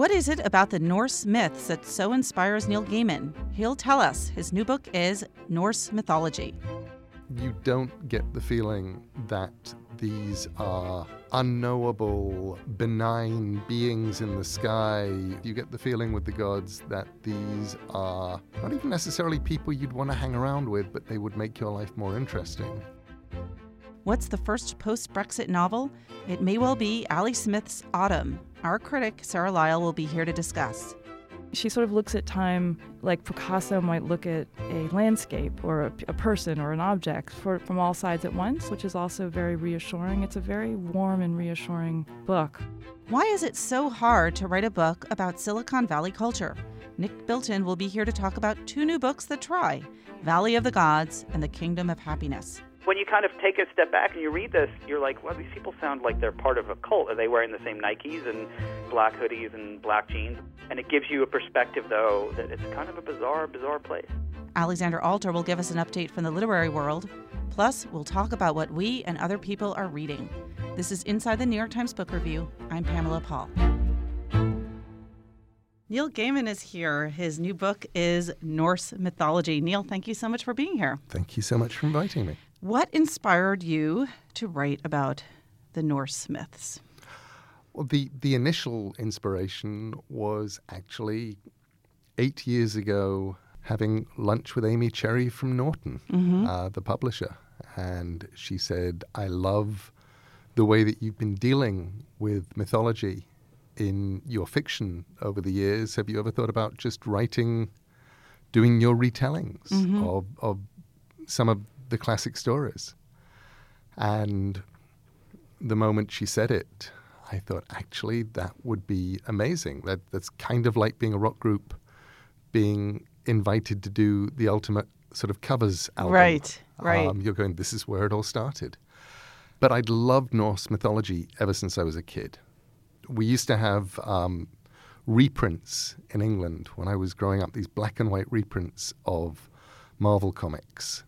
What is it about the Norse myths that so inspires Neil Gaiman? He'll tell us. His new book is Norse Mythology. You don't get the feeling that these are unknowable, benign beings in the sky. You get the feeling with the gods that these are not even necessarily people you'd want to hang around with, but they would make your life more interesting. What's the first post Brexit novel? It may well be Ali Smith's Autumn. Our critic, Sarah Lyall, will be here to discuss. She sort of looks at time like Picasso might look at a landscape or a, a person or an object for, from all sides at once, which is also very reassuring. It's a very warm and reassuring book. Why is it so hard to write a book about Silicon Valley culture? Nick Bilton will be here to talk about two new books that try Valley of the Gods and The Kingdom of Happiness when you kind of take a step back and you read this, you're like, well, these people sound like they're part of a cult. Are they wearing the same Nikes and black hoodies and black jeans? And it gives you a perspective, though, that it's kind of a bizarre, bizarre place. Alexandra Alter will give us an update from the literary world. Plus, we'll talk about what we and other people are reading. This is Inside the New York Times Book Review. I'm Pamela Paul. Neil Gaiman is here. His new book is Norse Mythology. Neil, thank you so much for being here. Thank you so much for inviting me. What inspired you to write about the Norse myths? Well, the, the initial inspiration was actually eight years ago having lunch with Amy Cherry from Norton, mm-hmm. uh, the publisher. And she said, I love the way that you've been dealing with mythology in your fiction over the years. Have you ever thought about just writing, doing your retellings mm-hmm. of, of some of the classic stories. And the moment she said it, I thought, actually, that would be amazing. That that's kind of like being a rock group, being invited to do the ultimate sort of covers album. Right, right. Um, you're going, this is where it all started. But I'd loved Norse mythology ever since I was a kid. We used to have um, reprints in England when I was growing up, these black and white reprints of Marvel comics.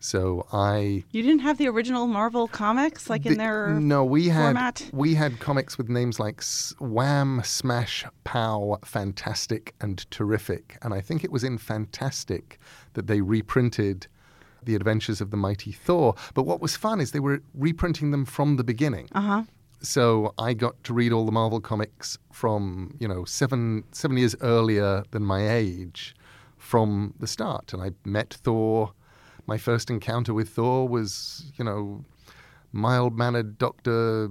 So I You didn't have the original Marvel comics like the, in their No, we had we had comics with names like Wham, Smash, Pow, Fantastic and Terrific. And I think it was in Fantastic that they reprinted The Adventures of the Mighty Thor. But what was fun is they were reprinting them from the beginning. Uh-huh. So I got to read all the Marvel comics from, you know, 7 7 years earlier than my age from the start and I met Thor my first encounter with Thor was, you know, mild mannered Dr.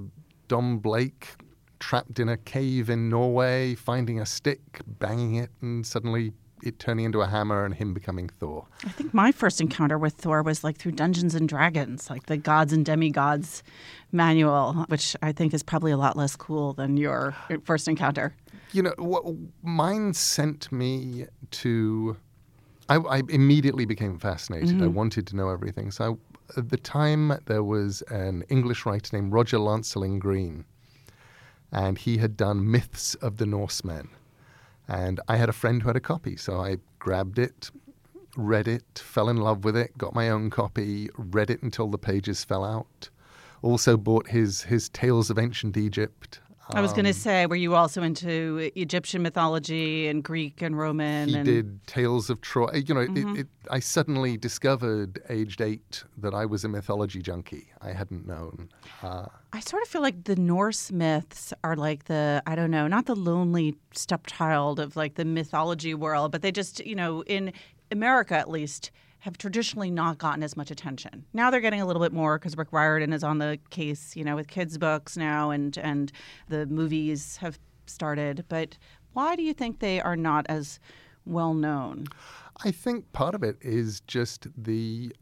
Don Blake trapped in a cave in Norway, finding a stick, banging it, and suddenly it turning into a hammer and him becoming Thor. I think my first encounter with Thor was like through Dungeons and Dragons, like the Gods and Demigods manual, which I think is probably a lot less cool than your first encounter. You know, what, mine sent me to I, I immediately became fascinated. Mm-hmm. I wanted to know everything. So I, at the time, there was an English writer named Roger Lancelyn Green, and he had done Myths of the Norsemen. And I had a friend who had a copy, so I grabbed it, read it, fell in love with it, got my own copy, read it until the pages fell out. Also bought his his Tales of Ancient Egypt. I was going to um, say, were you also into Egyptian mythology and Greek and Roman? He and... did Tales of Troy. You know, mm-hmm. it, it, I suddenly discovered, aged eight, that I was a mythology junkie. I hadn't known. Uh, I sort of feel like the Norse myths are like the, I don't know, not the lonely stepchild of like the mythology world, but they just, you know, in America at least, have traditionally not gotten as much attention. Now they're getting a little bit more because Rick Riordan is on the case, you know, with kids' books now, and and the movies have started. But why do you think they are not as well known? I think part of it is just the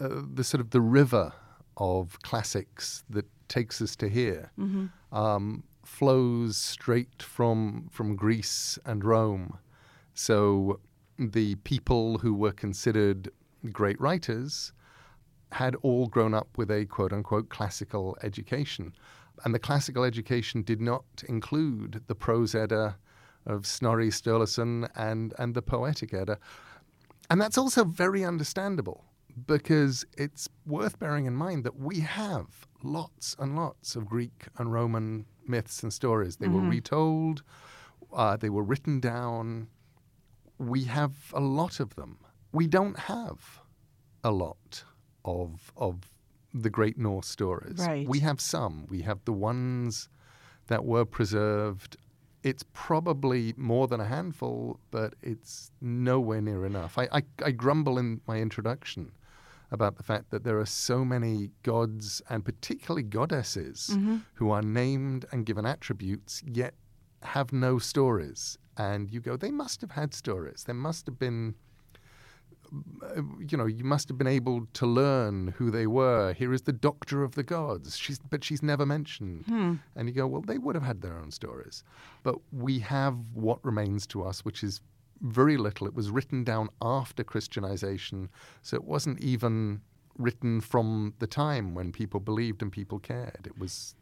uh, the sort of the river of classics that takes us to here. Mm-hmm. Um, flows straight from from Greece and Rome. So the people who were considered great writers had all grown up with a quote unquote classical education. And the classical education did not include the prose Edda of Snorri Sturluson and, and the poetic Edda. And that's also very understandable because it's worth bearing in mind that we have lots and lots of Greek and Roman myths and stories. They mm-hmm. were retold Uh, they were written down. We have a lot of them. We don't have a lot of of the great Norse stories. Right. We have some. We have the ones that were preserved. It's probably more than a handful, but it's nowhere near enough. I, I, I grumble in my introduction about the fact that there are so many gods and particularly goddesses mm-hmm. who are named and given attributes yet have no stories. And you go, they must have had stories. There must have been, you know, you must have been able to learn who they were. Here is the doctor of the gods. She's, but she's never mentioned. Hmm. And you go, well, they would have had their own stories. But we have what remains to us, which is very little. It was written down after Christianization, so it wasn't even written from the time when people believed and people cared. It was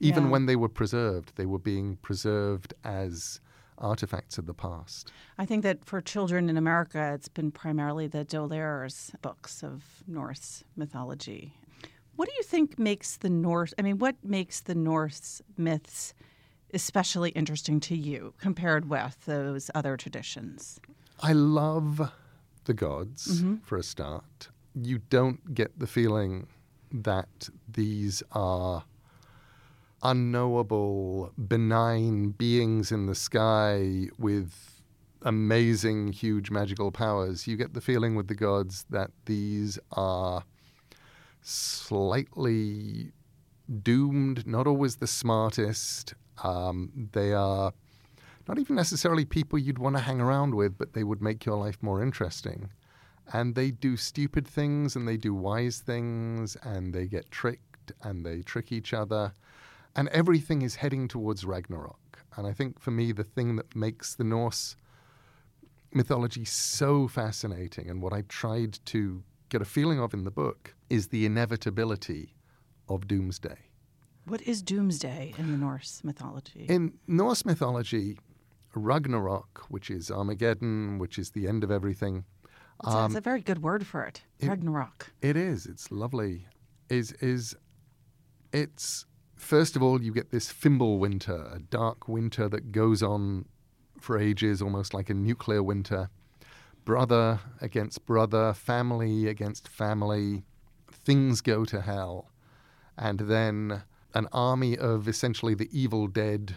even Yeah. when they were preserved, they were being preserved as artifacts of the past. I think that for children in America, it's been primarily the D'Aulaires books of Norse mythology. What do you think makes the Norse? I mean, what makes the Norse myths especially interesting to you compared with those other traditions? I love the gods mm-hmm. for a start. You don't get the feeling that these are unknowable, benign beings in the sky with amazing, huge magical powers. You get the feeling with the gods that these are slightly doomed, not always the smartest. Um, they are not even necessarily people you'd want to hang around with, but they would make your life more interesting. And they do stupid things and they do wise things and they get tricked and they trick each other. And everything is heading towards Ragnarok. And I think for me, the thing that makes the Norse mythology so fascinating and what I tried to get a feeling of in the book is the inevitability of doomsday. What is doomsday in the Norse mythology? In Norse mythology, Ragnarok, which is Armageddon, which is the end of everything, It's a- it's um, a very good word for it. Ragnarok. it is, it's lovely, is, is it's, first of all, you get this Fimbul winter, a dark winter that goes on for ages, almost like a nuclear winter. Brother against brother, family against family, things go to hell. And then an army of essentially the evil dead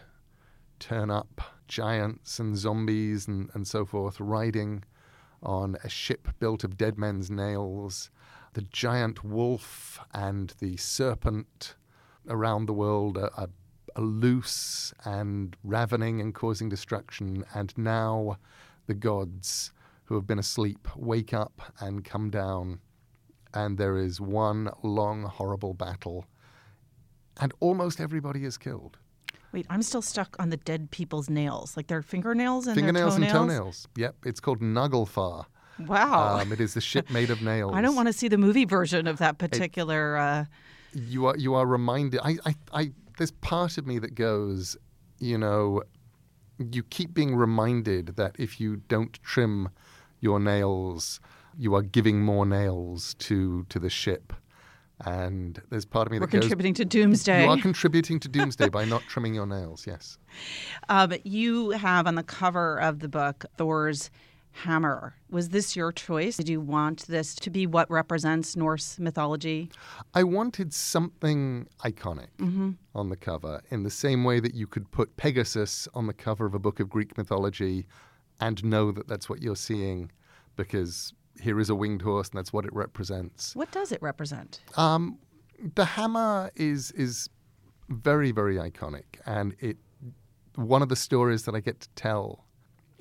turn up, giants and zombies and, and so forth, riding on a ship built of dead men's nails. The giant wolf and the serpent around the world are, are, are loose and ravening and causing destruction. And now the gods who have been asleep wake up and come down, and there is one long, horrible battle. And almost everybody is killed. Wait, I'm still stuck on the dead people's nails, like their fingernails and toenails. Fingernails their and toenails. toenails. Yep, it's called Naglfar. Wow. Um, it is the ship made of nails. I don't want to see the movie version of that particular. Uh, you are you are reminded. I, I, I there's part of me that goes, you know, you keep being reminded that if you don't trim your nails, you are giving more nails to to the ship. And there's part of me we're that goes, contributing to doomsday. you are contributing to doomsday by not trimming your nails. Yes. Um, you have on the cover of the book Thor's hammer. Was this your choice? Did you want this to be what represents Norse mythology? I wanted something iconic on the cover, in the same way that you could put Pegasus on the cover of a book of Greek mythology and know that that's what you're seeing because here is a winged horse and that's what it represents. What does it represent? Um, the hammer is is very very iconic, and it one of the stories that I get to tell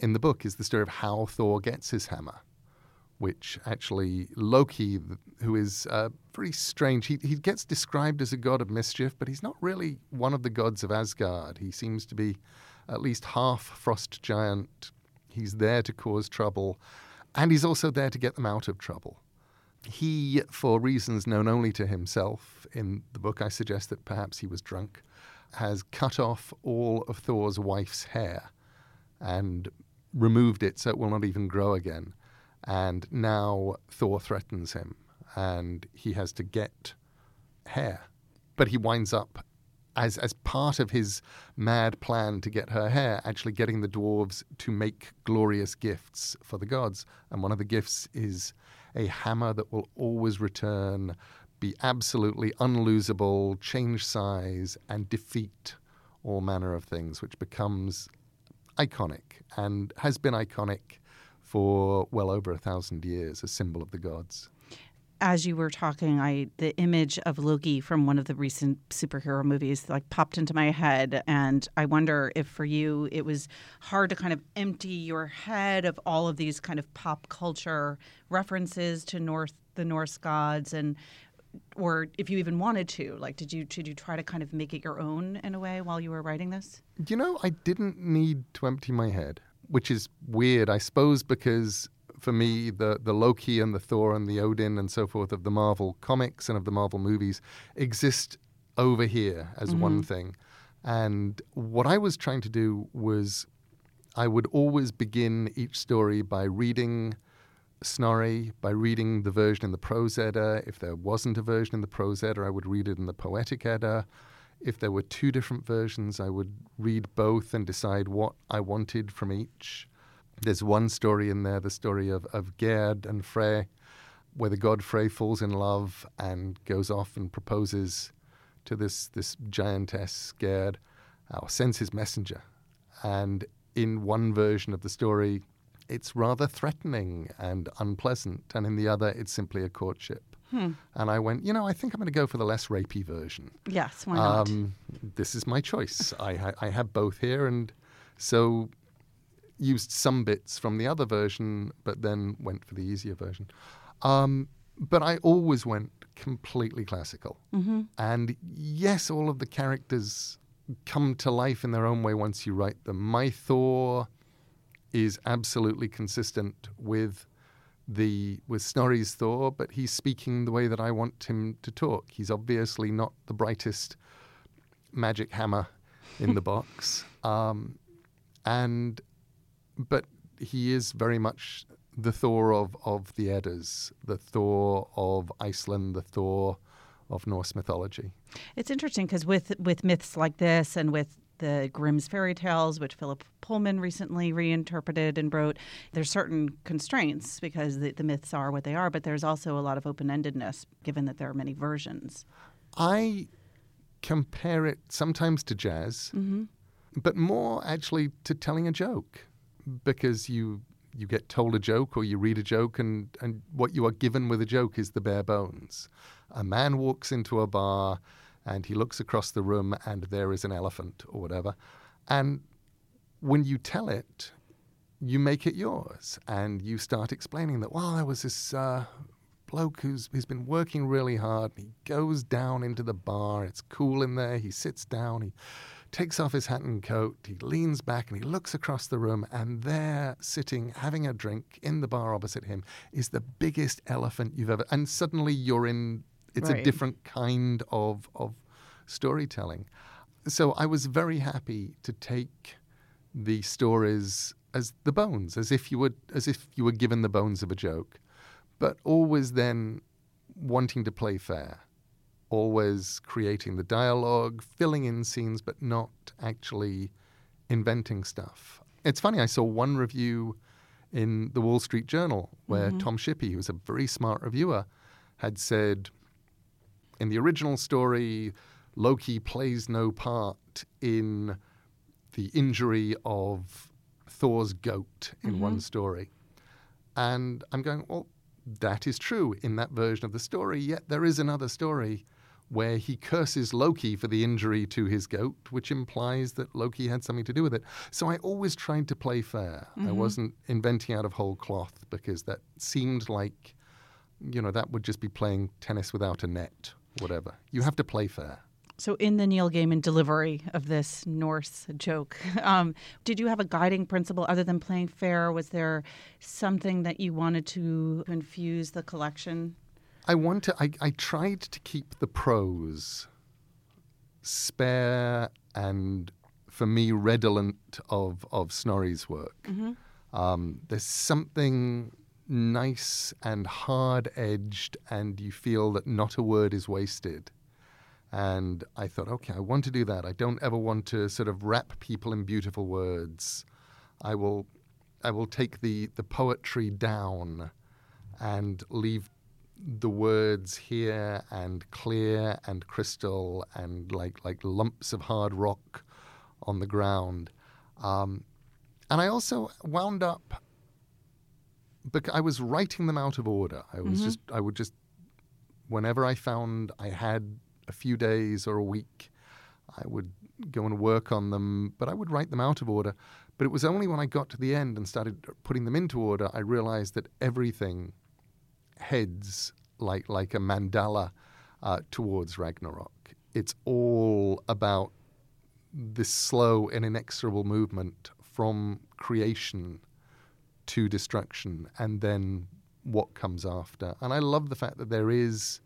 in the book is the story of how Thor gets his hammer, which actually Loki, who is uh, very strange, he he gets described as a god of mischief, but he's not really one of the gods of Asgard. He seems to be at least half frost giant. He's there to cause trouble, and he's also there to get them out of trouble. He, for reasons known only to himself, in the book I suggest that perhaps he was drunk, has cut off all of Thor's wife's hair and removed it so it will not even grow again. And now Thor threatens him and he has to get hair. But he winds up as as part of his mad plan to get her hair, actually getting the dwarves to make glorious gifts for the gods. And one of the gifts is a hammer that will always return, be absolutely unlosable, change size, and defeat all manner of things, which becomes iconic and has been iconic for well over a thousand years, a symbol of the gods. As you were talking, I the image of Loki from one of the recent superhero movies like popped into my head, and I wonder if for you it was hard to kind of empty your head of all of these kind of pop culture references to North the Norse gods, and or if you even wanted to, like, did you did you try to kind of make it your own in a way while you were writing this? You know, I didn't need to empty my head, which is weird, I suppose, because for me, the, the Loki and the Thor and the Odin and so forth of the Marvel comics and of the Marvel movies exist over here as mm-hmm. one thing. And what I was trying to do was I would always begin each story by reading Snorri, by reading the version in the Prose Edda. If there wasn't a version in the Prose Edda, I would read it in the Poetic Edda. If there were two different versions, I would read both and decide what I wanted from each. There's one story in there, the story of, of Gerd and Frey, where the god Frey falls in love and goes off and proposes to this, this giantess, Gerd, or sends his messenger. And in one version of the story, it's rather threatening and unpleasant, and in the other, it's simply a courtship. Hmm. And I went, you know, I think I'm going to go for the less rapey version. Yes, why not? Um, this is my choice. I, I have both here, and so used some bits from the other version, but then went for the easier version. Um, but I always went completely classical. Mm-hmm. And yes, all of the characters come to life in their own way once you write them. My Thor is absolutely consistent with the with Snorri's Thor, but he's speaking the way that I want him to talk. He's obviously not the brightest magic hammer in the box. Um, and but he is very much the Thor of, of the Eddas, the Thor of Iceland, the Thor of Norse mythology. It's interesting because with with myths like this and with the Grimm's fairy tales, which Philip Pullman recently reinterpreted and wrote, there's certain constraints because the, the myths are what they are, but there's also a lot of open endedness given that there are many versions. I compare it sometimes to jazz, mm-hmm. but more actually to telling a joke because you you get told a joke or you read a joke and, and what you are given with a joke is the bare bones. A man walks into a bar and he looks across the room and there is an elephant or whatever. And when you tell it, you make it yours and you start explaining that, well, there was this uh, bloke who's, who's been working really hard. And He goes down into the bar. It's cool in there. He sits down. He takes off his hat and coat, he leans back and he looks across the room, and there, sitting, having a drink in the bar opposite him, is the biggest elephant you've ever. And suddenly you're in. It's right. a different kind of of storytelling. So I was very happy to take the stories as the bones, as if you would, as if you were given the bones of a joke, but always then wanting to play fair always creating the dialogue, filling in scenes, but not actually inventing stuff. It's funny, I saw one review in the Wall Street Journal where mm-hmm. Tom Shippey, who's a very smart reviewer, had said in the original story, Loki plays no part in the injury of Thor's goat in mm-hmm. one story. And I'm going, well, that is true in that version of the story, yet there is another story where he curses Loki for the injury to his goat, which implies that Loki had something to do with it. So I always tried to play fair. Mm-hmm. I wasn't inventing out of whole cloth because that seemed like, you know, that would just be playing tennis without a net, whatever. You have to play fair. So, in the Neil Gaiman delivery of this Norse joke, um, did you have a guiding principle other than playing fair? Was there something that you wanted to infuse the collection I want to. I, I tried to keep the prose spare and, for me, redolent of of Snorri's work. Mm-hmm. Um, there's something nice and hard edged, and you feel that not a word is wasted. And I thought, okay, I want to do that. I don't ever want to sort of wrap people in beautiful words. I will, I will take the, the poetry down and leave the words here and clear and crystal and like like lumps of hard rock on the ground. Um, and I also wound up because I was writing them out of order. I was Mhm. just I would just whenever I found I had a few days or a week, I would go and work on them, but I would write them out of order. But it was only when I got to the end and started putting them into order, I realized that everything heads like like a mandala uh, towards Ragnarok. It's all about this slow and inexorable movement from creation to destruction and then what comes after. And I love the fact that there is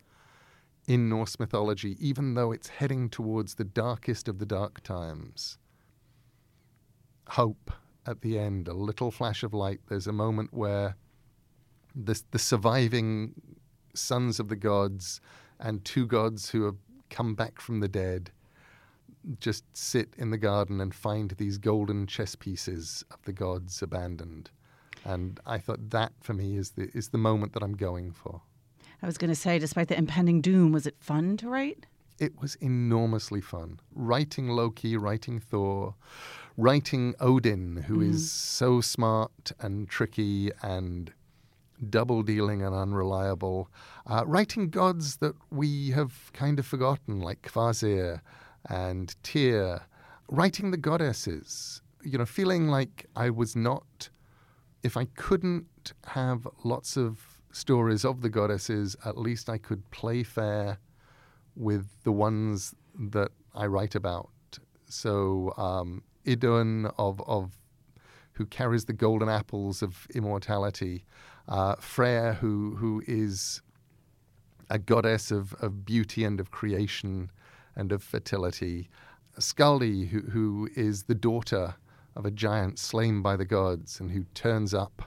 in Norse mythology, even though it's heading towards the darkest of the dark times, hope at the end, a little flash of light. There's a moment where the, the surviving sons of the gods and two gods who have come back from the dead just sit in the garden and find these golden chess pieces of the gods abandoned. And I thought that for me is the is the moment that I'm going for. I was going to say, despite the impending doom, was it fun to write? It was enormously fun. Writing Loki, writing Thor, writing Odin, who is so smart and tricky and double dealing and unreliable. Uh, writing gods that we have kind of forgotten, like Kvasir and Tyr. Writing the goddesses, you know, feeling like I was not, if I couldn't have lots of stories of the goddesses, at least I could play fair with the ones that I write about. So um, Idun of of who carries the golden apples of immortality, uh, Freya who who is a goddess of, of beauty and of creation and of fertility, Skadi who who is the daughter of a giant slain by the gods and who turns up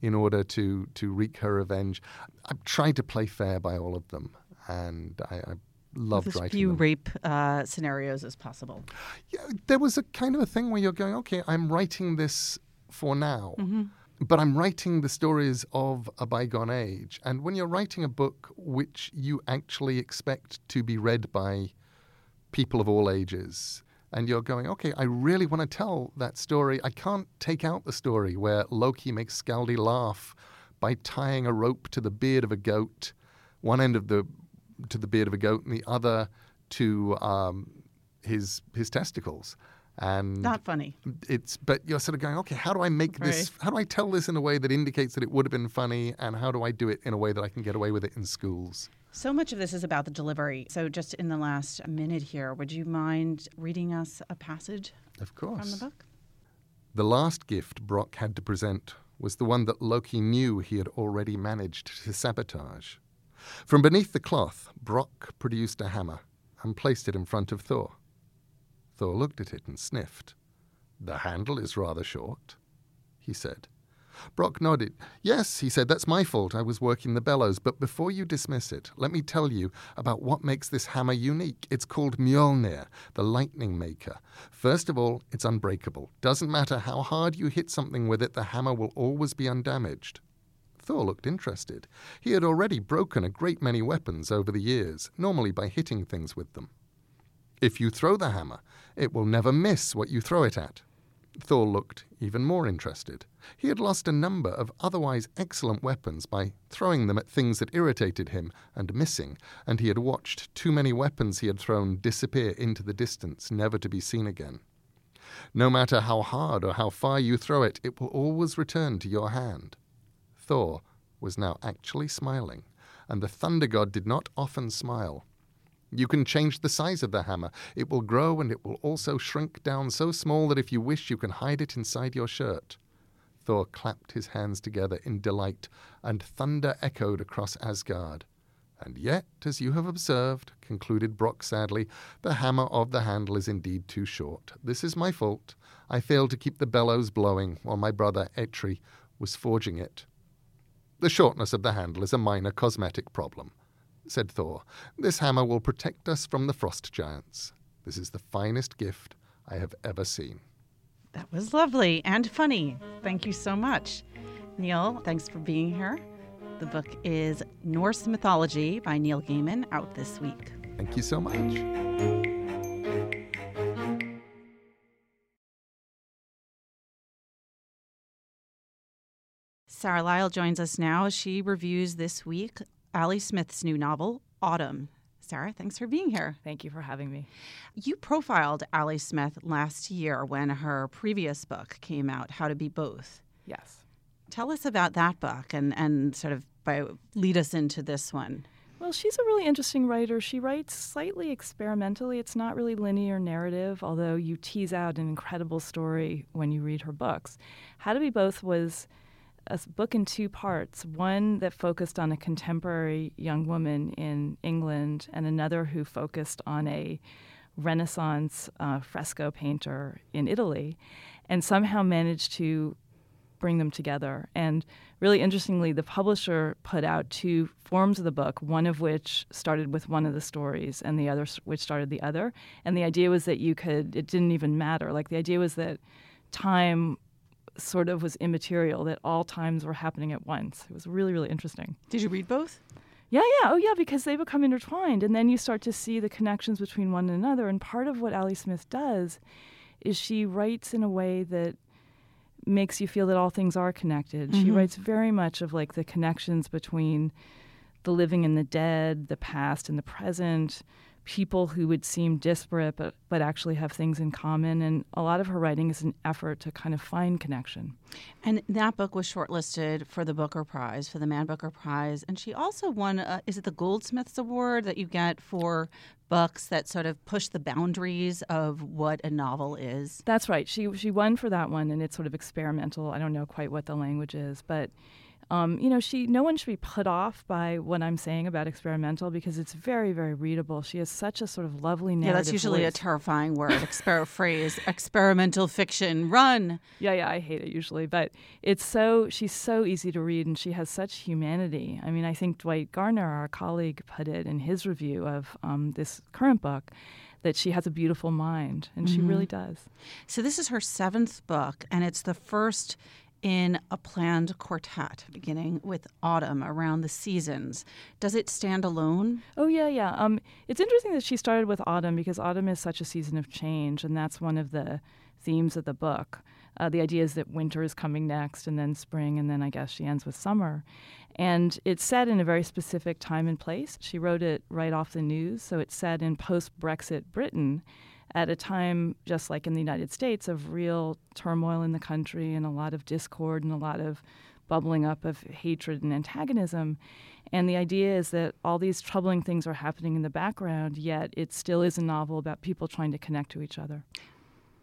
in order to to wreak her revenge. I've tried to play fair by all of them, and I, I loved as writing few them. rape uh, scenarios as possible. Yeah, there was a kind of a thing where you're going, okay, I'm writing this for now, Mm-hmm. but I'm writing the stories of a bygone age. And when you're writing a book which you actually expect to be read by people of all ages, and you're going, okay, I really want to tell that story. I can't take out the story where Loki makes Skadi laugh by tying a rope to the beard of a goat, one end of the to the beard of a goat, and the other to um, his his testicles. And Not funny. it's but you're sort of going, okay, how do I make this? How do I tell this in a way that indicates that it would have been funny, and how do I do it in a way that I can get away with it in schools? So much of this is about the delivery. So, just in the last minute here, would you mind reading us a passage Of course. from the book? The last gift Brock had to present was the one that Loki knew he had already managed to sabotage. From beneath the cloth, Brock produced a hammer and placed it in front of Thor. Thor looked at it and sniffed. The handle is rather short, he said. Brock nodded. Yes, he said, that's my fault. I was working the bellows. But before you dismiss it, let me tell you about what makes this hammer unique. It's called Mjolnir, the lightning maker. First of all, it's unbreakable. Doesn't matter how hard you hit something with it, the hammer will always be undamaged. Thor looked interested. He had already broken a great many weapons over the years, normally by hitting things with them. If you throw the hammer, it will never miss what you throw it at. Thor looked even more interested. He had lost a number of otherwise excellent weapons by throwing them at things that irritated him and missing, and he had watched too many weapons he had thrown disappear into the distance, never to be seen again. No matter how hard or how far you throw it, it will always return to your hand. Thor was now actually smiling, and the thunder god did not often smile. You can change the size of the hammer. It will grow and it will also shrink down so small that if you wish, you can hide it inside your shirt. Thor clapped his hands together in delight, and thunder echoed across Asgard. And yet, as you have observed, concluded Brock sadly, the hammer of the handle is indeed too short. This is my fault. I failed to keep the bellows blowing while my brother Eitri was forging it. The shortness of the handle is a minor cosmetic problem. Said Thor. This hammer will protect us from the frost giants. This is the finest gift I have ever seen. That was lovely and funny. Thank you so much. Neil, thanks for being here. The book is Norse Mythology by Neil Gaiman, out this week. Thank you so much. Sarah Lyall joins us now. She reviews this week Ali Smith's new novel, Autumn. Sarah, thanks for being here. Thank you for having me. You profiled Ali Smith last year when her previous book came out, How to Be Both. Yes. Tell us about that book and, and sort of by, lead us into this one. Well, she's a really interesting writer. She writes slightly experimentally. It's not really linear narrative, although you tease out an incredible story when you read her books. How to Be Both was a book in two parts one that focused on a contemporary young woman in England, and another who focused on a Renaissance uh, fresco painter in Italy, and somehow managed to bring them together. And really interestingly, the publisher put out two forms of the book, one of which started with one of the stories and the other which started the other. And the idea was that you could, it didn't even matter. Like the idea was that time sort of was immaterial, that all times were happening at once. It was really, really interesting. Did you read both? Yeah, yeah. Oh, yeah, because they become intertwined. And then you start to see the connections between one another. And part of what Ali Smith does is she writes in a way that makes you feel that all things are connected. Mm-hmm. She writes very much of like the connections between the living and the dead, the past and the present, people who would seem disparate but, but actually have things in common. And a lot of her writing is an effort to kind of find connection. And that book was shortlisted for the Booker Prize, for the Man Booker Prize. And she also won, uh, is it the Goldsmiths Award that you get for books that sort of push the boundaries of what a novel is? That's right. She, she won for that one, and it's sort of experimental. I don't know quite what the language is, but um, you know, she no one should be put off by what I'm saying about experimental because it's very, very readable. She has such a sort of lovely narrative. Yeah, that's usually voice. a terrifying word. Exper- phrase, experimental fiction. Run. Yeah, yeah, I hate it usually, but it's so she's so easy to read, and she has such humanity. I mean, I think Dwight Garner, our colleague, put it in his review of um, this current book that she has a beautiful mind, and mm-hmm. she really does. So this is her seventh book, and it's the first in a planned quartet beginning with autumn around the seasons. Does it stand alone? Oh yeah, yeah. Um, it's interesting that she started with autumn because autumn is such a season of change, and that's one of the themes of the book. Uh, the idea is that winter is coming next, and then spring, and then I guess she ends with summer. And it's set in a very specific time and place. She wrote it right off the news, so it's set in post Brexit Britain at a time, just like in the United States, of real turmoil in the country and a lot of discord and a lot of bubbling up of hatred and antagonism. And the idea is that all these troubling things are happening in the background, yet it still is a novel about people trying to connect to each other.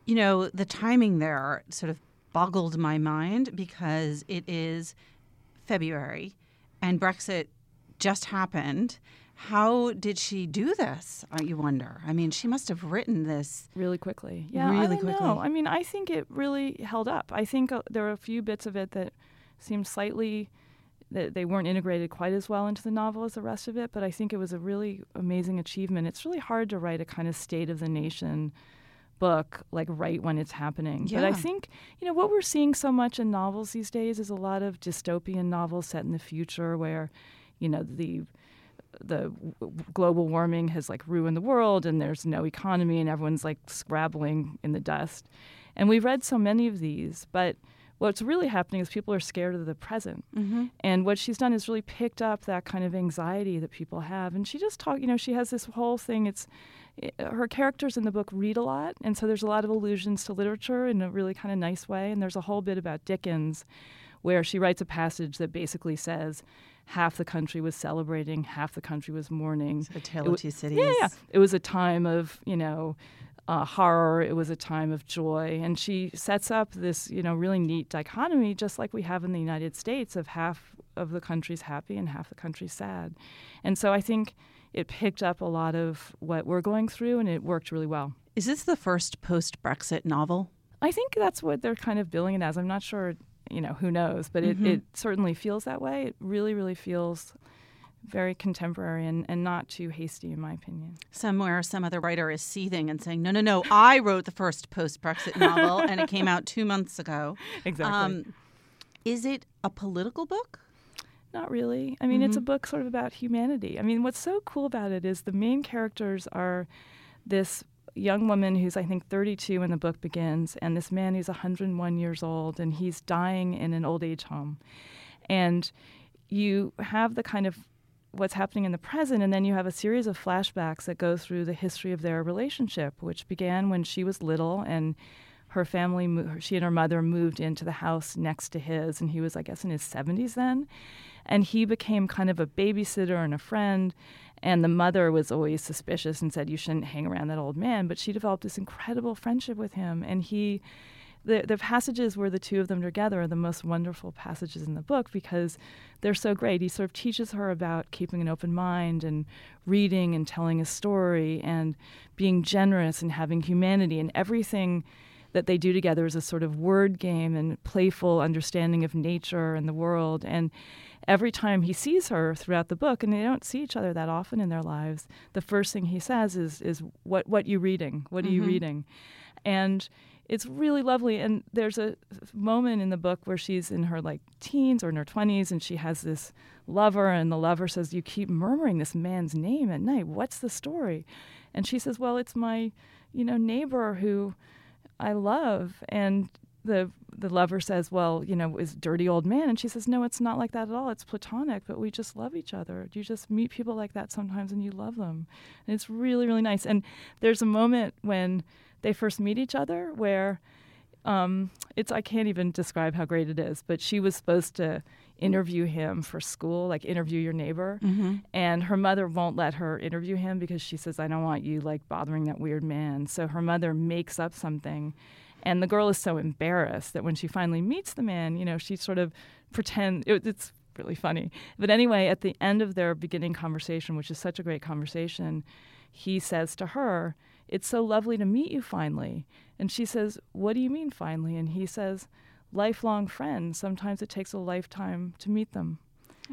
You know, the timing there sort of boggled my mind because it is February and Brexit just happened. How did she do this? Uh, you wonder. I mean, she must have written this really quickly. Yeah, really I don't quickly. Know. I mean, I think it really held up. I think uh, there were a few bits of it that seemed slightly that they weren't integrated quite as well into the novel as the rest of it. But I think it was a really amazing achievement. It's really hard to write a kind of state of the nation book like right when it's happening. Yeah. But I think, you know, what we're seeing so much in novels these days is a lot of dystopian novels set in the future where, you know, the the global warming has like ruined the world and there's no economy and everyone's like scrabbling in the dust. And we've read so many of these, but what's really happening is people are scared of the present. Mm-hmm. And what she's done is really picked up that kind of anxiety that people have. And she just talk, you know, she has this whole thing. It's it, her characters in the book read a lot, and so there's a lot of allusions to literature in a really kind of nice way. And there's a whole bit about Dickens, where she writes a passage that basically says half the country was celebrating, half the country was mourning. A tale of two cities. Yeah, yeah. It was a time of, you know, uh, horror. It was a time of joy. And she sets up this, you know, really neat dichotomy, just like we have in the United States, of half of the country's happy and half the country's sad. And so I think it picked up a lot of what we're going through and it worked really well. Is this the first post Brexit novel? I think that's what they're kind of billing it as. I'm not sure you know, who knows? But it, mm-hmm. it certainly feels that way. It really, really feels very contemporary and, and not too hasty, in my opinion. Somewhere, some other writer is seething and saying, "No, no, no! I wrote the first post-Brexit novel, and it came out two months ago." Exactly. Um, is it a political book? Not really. I mean, mm-hmm. it's a mm-hmm. book sort of about humanity. I mean, what's so cool about it is the main characters are this young woman who's I think 32 when the book begins, and this man who's 101 years old, and he's dying in an old age home, and you have the kind of what's happening in the present, and then you have a series of flashbacks that go through the history of their relationship, which began when she was little and her family, she and her mother moved into the house next to his, and he was, I guess, in his 70s then. And he became kind of a babysitter and a friend. And the mother was always suspicious and said, You shouldn't hang around that old man. But she developed this incredible friendship with him. And he, the, the passages where the two of them together are the most wonderful passages in the book because they're so great. He sort of teaches her about keeping an open mind and reading and telling a story and being generous and having humanity and everything that they do together is a sort of word game and playful understanding of nature and the world. And every time he sees her throughout the book, and they don't see each other that often in their lives, the first thing he says is, "Is what what you reading? What are mm-hmm. you reading?" And it's really lovely. And there's a moment in the book where she's in her like teens or in her 20s, and she has this lover, and the lover says, "You keep murmuring this man's name at night. What's the story?" And she says, "Well, it's my, you know, neighbor who." I love. And the the lover says, "Well, you know, is dirty old man," and she says, "No, it's not like that at all. It's platonic, but we just love each other. You just meet people like that sometimes, and you love them, and it's really, really nice." And there's a moment when they first meet each other where um, it's I can't even describe how great it is, but she was supposed to interview him for school, like interview your neighbor, mm-hmm. and her mother won't let her interview him because she says, "I don't want you like bothering that weird man." So her mother makes up something and the girl is so embarrassed that when she finally meets the man, you know, she sort of pretend it, it's really funny. But anyway, at the end of their beginning conversation, which is such a great conversation, he says to her, "It's so lovely to meet you finally." And she says, "What do you mean finally?" And he says, "Lifelong friends. Sometimes it takes a lifetime to meet them."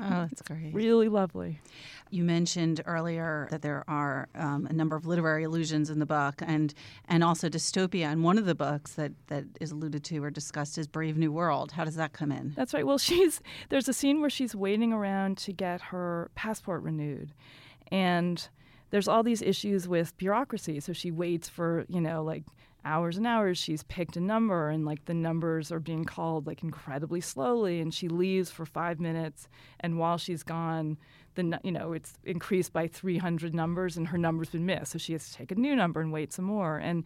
Oh, that's great. Really lovely. You mentioned earlier that there are um, a number of literary allusions in the book and and also dystopia. And one of the books that, that is alluded to or discussed is Brave New World. How does that come in? That's right. Well, she's there's a scene where she's waiting around to get her passport renewed. And there's all these issues with bureaucracy. So she waits for, you know, like hours and hours she's picked a number and like the numbers are being called like incredibly slowly and she leaves for 5 minutes and while she's gone the you know it's increased by 300 numbers and her number's been missed so she has to take a new number and wait some more and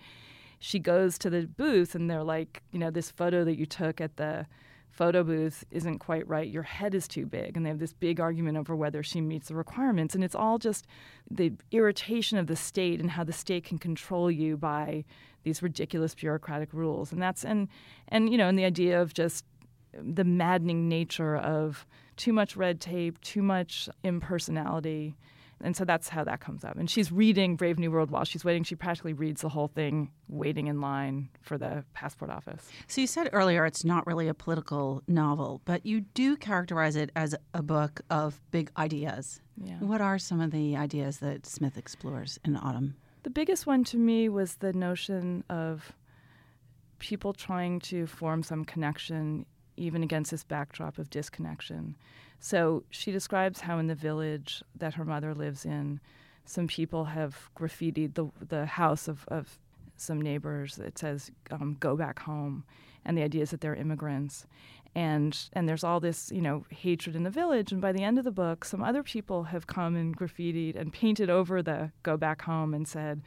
she goes to the booth and they're like you know this photo that you took at the photo booth isn't quite right, your head is too big. And they have this big argument over whether she meets the requirements. And it's all just the irritation of the state and how the state can control you by these ridiculous bureaucratic rules. And that's and and you know, and the idea of just the maddening nature of too much red tape, too much impersonality. And so that's how that comes up. And she's reading Brave New World while she's waiting. She practically reads the whole thing waiting in line for the passport office. So you said earlier it's not really a political novel, but you do characterize it as a book of big ideas. Yeah. What are some of the ideas that Smith explores in Autumn? The biggest one to me was the notion of people trying to form some connection even against this backdrop of disconnection. So she describes how in the village that her mother lives in, some people have graffitied the the house of, of some neighbors. It says um, "Go back home," and the idea is that they're immigrants, and and there's all this you know hatred in the village. And by the end of the book, some other people have come and graffitied and painted over the "Go back home" and said,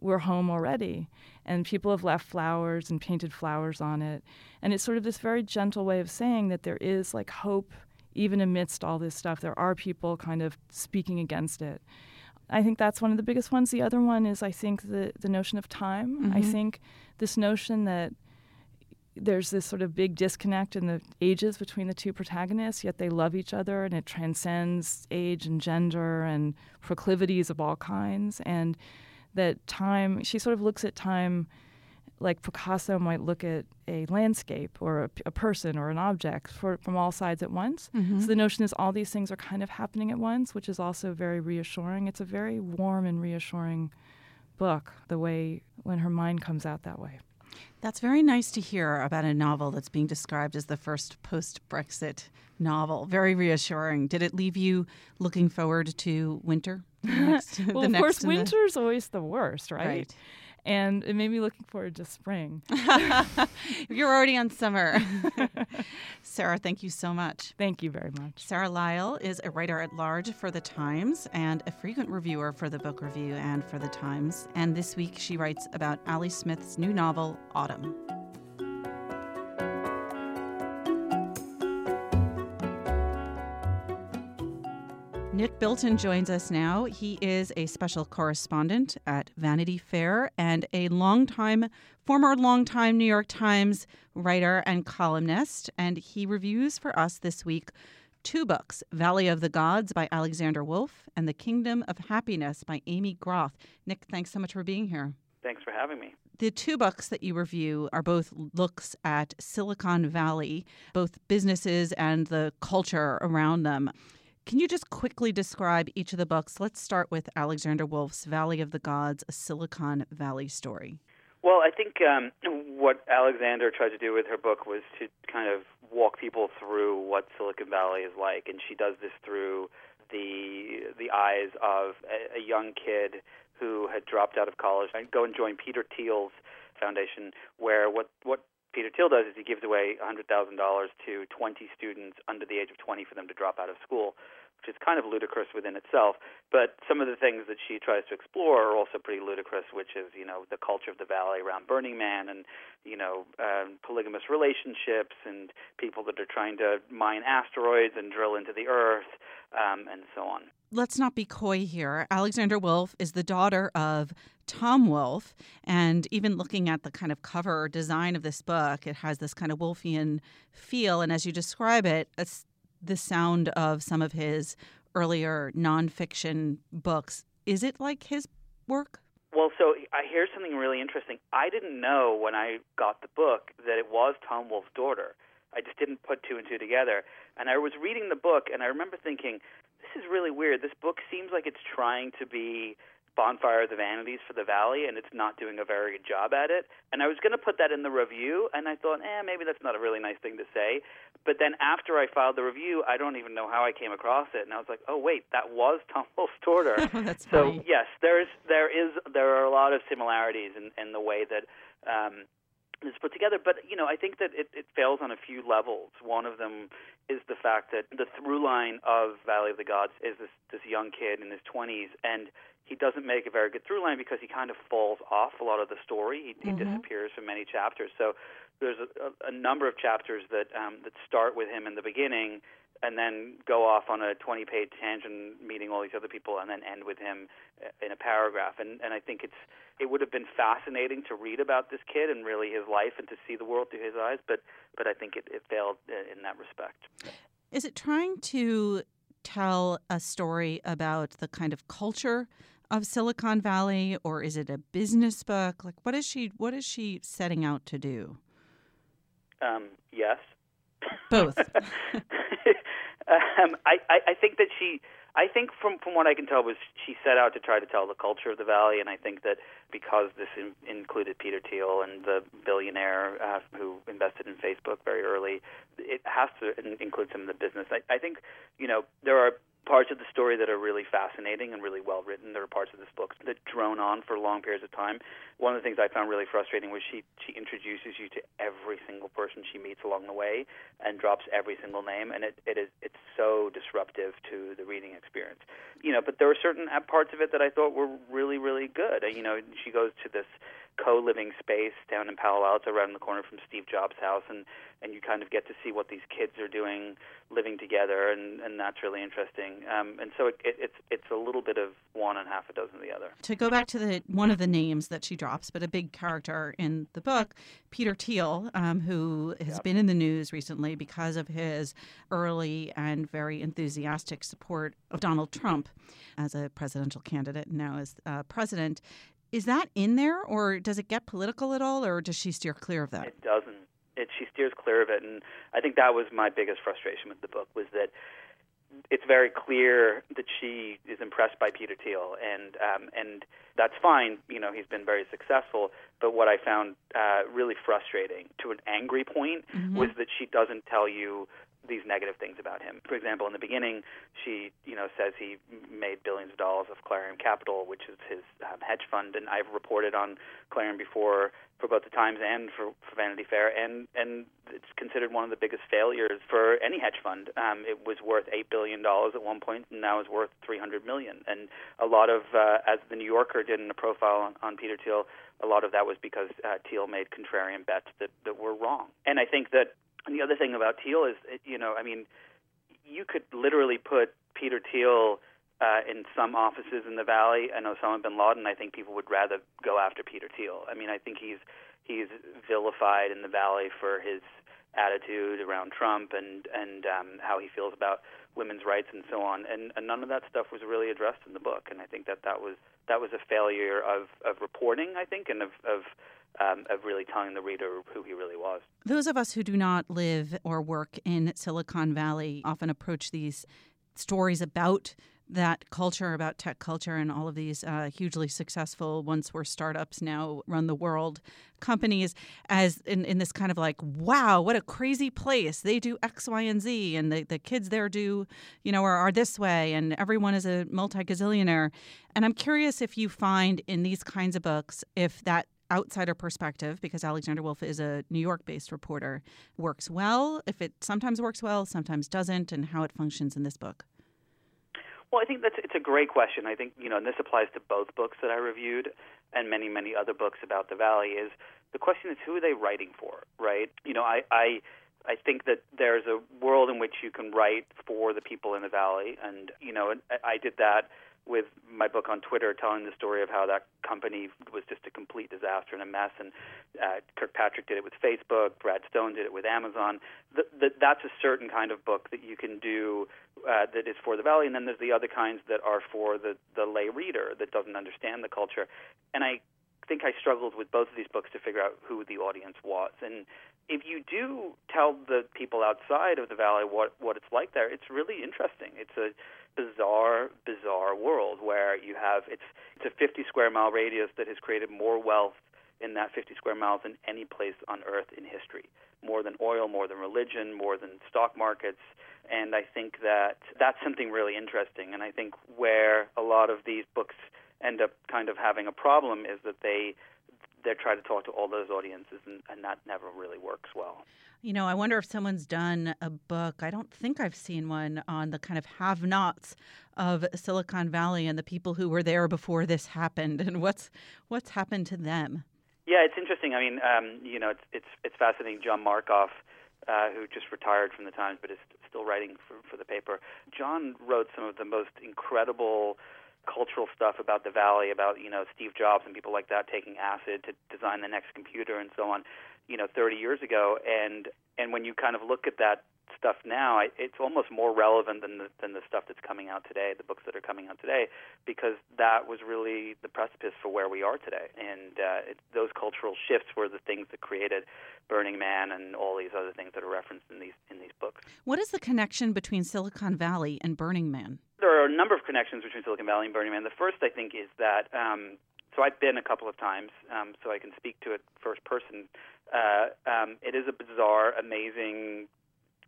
"We're home already." And people have left flowers and painted flowers on it, and it's sort of this very gentle way of saying that there is like hope even amidst all this stuff, there are people kind of speaking against it. I think that's one of the biggest ones. The other one is, I think, the, the notion of time. Mm-hmm. I think this notion that there's this sort of big disconnect in the ages between the two protagonists, yet they love each other and it transcends age and gender and proclivities of all kinds. And that time, she sort of looks at time like Picasso might look at a landscape or a, a person or an object for, from all sides at once. Mm-hmm. So the notion is all these things are kind of happening at once, which is also very reassuring. It's a very warm and reassuring book, the way when her mind comes out that way. That's very nice to hear about a novel that's being described as the first post Brexit novel. Very reassuring. Did it leave you looking forward to winter? Next, well, of course, the... winter's always the worst, right? Right. And it made me looking forward to spring. You're already on summer. Sarah, thank you so much. Thank you very much. Sarah Lyall is a writer at large for The Times and a frequent reviewer for The Book Review and for The Times. And this week she writes about Ali Smith's new novel, Autumn. Nick Bilton joins us now. He is a special correspondent at Vanity Fair and a longtime, former longtime New York Times writer and columnist. And he reviews for us this week two books Valley of the Gods by Alexandra Wolfe and The Kingdom of Happiness by Aimee Groth. Nick, thanks so much for being here. Thanks for having me. The two books that you review are both looks at Silicon Valley, both businesses and the culture around them. Can you just quickly describe each of the books? Let's start with Alexandra Wolfe's Valley of the Gods, a Silicon Valley story. Well, I think um, what Alexander tried to do with her book was to kind of walk people through what Silicon Valley is like, and she does this through the the eyes of a, a young kid who had dropped out of college and go and join Peter Thiel's foundation, where what what Peter Thiel does is he gives away $100,000 to 20 students under the age of 20 for them to drop out of school, which is kind of ludicrous within itself. But some of the things that she tries to explore are also pretty ludicrous, which is, you know, the culture of the valley around Burning Man and, you know, um, polygamous relationships and people that are trying to mine asteroids and drill into the earth um, and so on let's not be coy here. Alexandra Wolfe is the daughter of Tom Wolfe. And even looking at the kind of cover design of this book, it has this kind of Wolfian feel. And as you describe it, it's the sound of some of his earlier nonfiction books. Is it like his work? Well, so I hear something really interesting. I didn't know when I got the book that it was Tom Wolfe's daughter. I just didn't put two and two together. And I was reading the book, and I remember thinking, this is really weird. This book seems like it's trying to be Bonfire of the Vanities for the Valley, and it's not doing a very good job at it. And I was going to put that in the review, and I thought, eh, maybe that's not a really nice thing to say. But then after I filed the review, I don't even know how I came across it, and I was like, oh wait, that was Tom Wolfe's daughter. that's so funny. yes, there's there is there are a lot of similarities in, in the way that. Um, is put together. But you know, I think that it, it fails on a few levels. One of them is the fact that the through line of Valley of the Gods is this this young kid in his 20s, and he doesn't make a very good through line because he kind of falls off a lot of the story. He, he mm-hmm. disappears for many chapters. So there's a, a, a number of chapters that um, that start with him in the beginning and then go off on a 20 page tangent meeting all these other people and then end with him uh, in a paragraph. And and I think it's it would have been fascinating to read about this kid and really his life and to see the world through his eyes but but I think it, it failed uh, in that respect. Is it trying to tell a story about the kind of culture of Silicon Valley or is it a business book? Like what is she what is she setting out to do? Um, yes. Both um, I, I, I think that she, I think from from what I can tell was she set out to try to tell the culture of the valley, and I think that because this in, included Peter Thiel and the billionaire uh, who invested in Facebook very early, it has to include some of the business. I, I think you know there are parts of the story that are really fascinating and really well written. There are parts of this book that drone on for long periods of time. One of the things I found really frustrating was she she introduces you to every single person she meets along the way and drops every single name, and it, it is it's so disruptive to the reading experience. You know, but there were certain uh, parts of it that I thought were really really good. You know, she goes to this co-living space down in Palo Alto, around the corner from Steve Jobs' house, and and you kind of get to see what these kids are doing, living together, and and that's really interesting. Um, and so it, it, it's it's a little bit of one and half a dozen of the other. To go back to the one of the names that she drops, but a big character in the book, Peter Thiel, um, who has yep. been in the news recently because of his early and very enthusiastic support of Donald Trump as a presidential candidate, and now as uh, president Is that in there, or does it get political at all, or does she steer clear of that? It doesn't. It, she steers clear of it, and I think that was my biggest frustration with the book was that it's very clear that she is impressed by Peter Thiel, and um, and that's fine. You know, he's been very successful. But what I found uh, really frustrating, to an angry point, mm-hmm. was that she doesn't tell you these negative things about him. For example, in the beginning, she you know says he made billions of dollars of Clarium Capital, which is his um, hedge fund, and I've reported on Clarium before for both the Times and for, for Vanity Fair, and and it's considered one of the biggest failures for any hedge fund. Um, it was worth eight billion dollars at one point, and now is worth three hundred million. And a lot of, uh, as the New Yorker did in a profile on, on Peter Thiel, a lot of that was because uh, Thiel made contrarian bets that, that were wrong. And I think that and the other thing about Thiel is, you know, I mean, you could literally put Peter Thiel uh, in some offices in the Valley and Osama bin Laden. I think people would rather go after Peter Thiel. I mean, I think he's he's vilified in the Valley for his attitude around Trump and and um, how he feels about women's rights and so on. And, and none of that stuff was really addressed in the book. And I think that that was that was a failure of of reporting. I think and of of um, of really telling the reader who he really was. Those of us who do not live or work in Silicon Valley often approach these stories about that culture, about tech culture, and all of these uh, hugely successful, once were startups, now run the world companies, as in, in this kind of like, wow, what a crazy place. They do X, Y, and Z, and the, the kids there do, you know, are, are this way, and everyone is a multi gazillionaire. And I'm curious if you find in these kinds of books, if that outsider perspective, because Alexandra Wolfe is a New York based reporter, works well, if it sometimes works well, sometimes doesn't, and how it functions in this book? Well, I think that's it's a great question. I think you know, and this applies to both books that I reviewed and many many other books about the Valley. Is the question is who are they writing for, right? You know, I I I think that there's a world in which you can write for the people in the Valley, and you know, I did that with my book on Twitter, telling the story of how that company was just a complete disaster and a mess. And uh, Kirkpatrick did it with Facebook. Brad Stone did it with Amazon. The, the, that's a certain kind of book that you can do uh, that is for the Valley. And then there's the other kinds that are for the the lay reader that doesn't understand the culture. And I think I struggled with both of these books to figure out who the audience was. And if you do tell the people outside of the valley what what it's like there, it's really interesting. It's a bizarre, bizarre world where you have it's it's a 50 square mile radius that has created more wealth in that 50 square miles than any place on earth in history. More than oil, more than religion, more than stock markets. And I think that that's something really interesting. And I think where a lot of these books end up kind of having a problem is that they they try to talk to all those audiences, and, and that never really works well. You know, I wonder if someone's done a book. I don't think I've seen one on the kind of have-nots of Silicon Valley and the people who were there before this happened, and what's what's happened to them. Yeah, it's interesting. I mean, um, you know, it's it's it's fascinating. John Markoff, uh, who just retired from the Times but is still writing for, for the paper. John wrote some of the most incredible cultural stuff about the valley, about you know Steve Jobs and people like that taking acid to design the next computer and so on, you know, 30 years ago. And and when you kind of look at that stuff now, it's almost more relevant than the, than the stuff that's coming out today, the books that are coming out today, because that was really the precipice for where we are today. And uh, it, those cultural shifts were the things that created Burning Man and all these other things that are referenced in these in these books. What is the connection between Silicon Valley and Burning Man? There are a number of connections between Silicon Valley and Burning Man. The first, I think, is that. Um, so I've been a couple of times, um, so I can speak to it first person. Uh, um, it is a bizarre, amazing,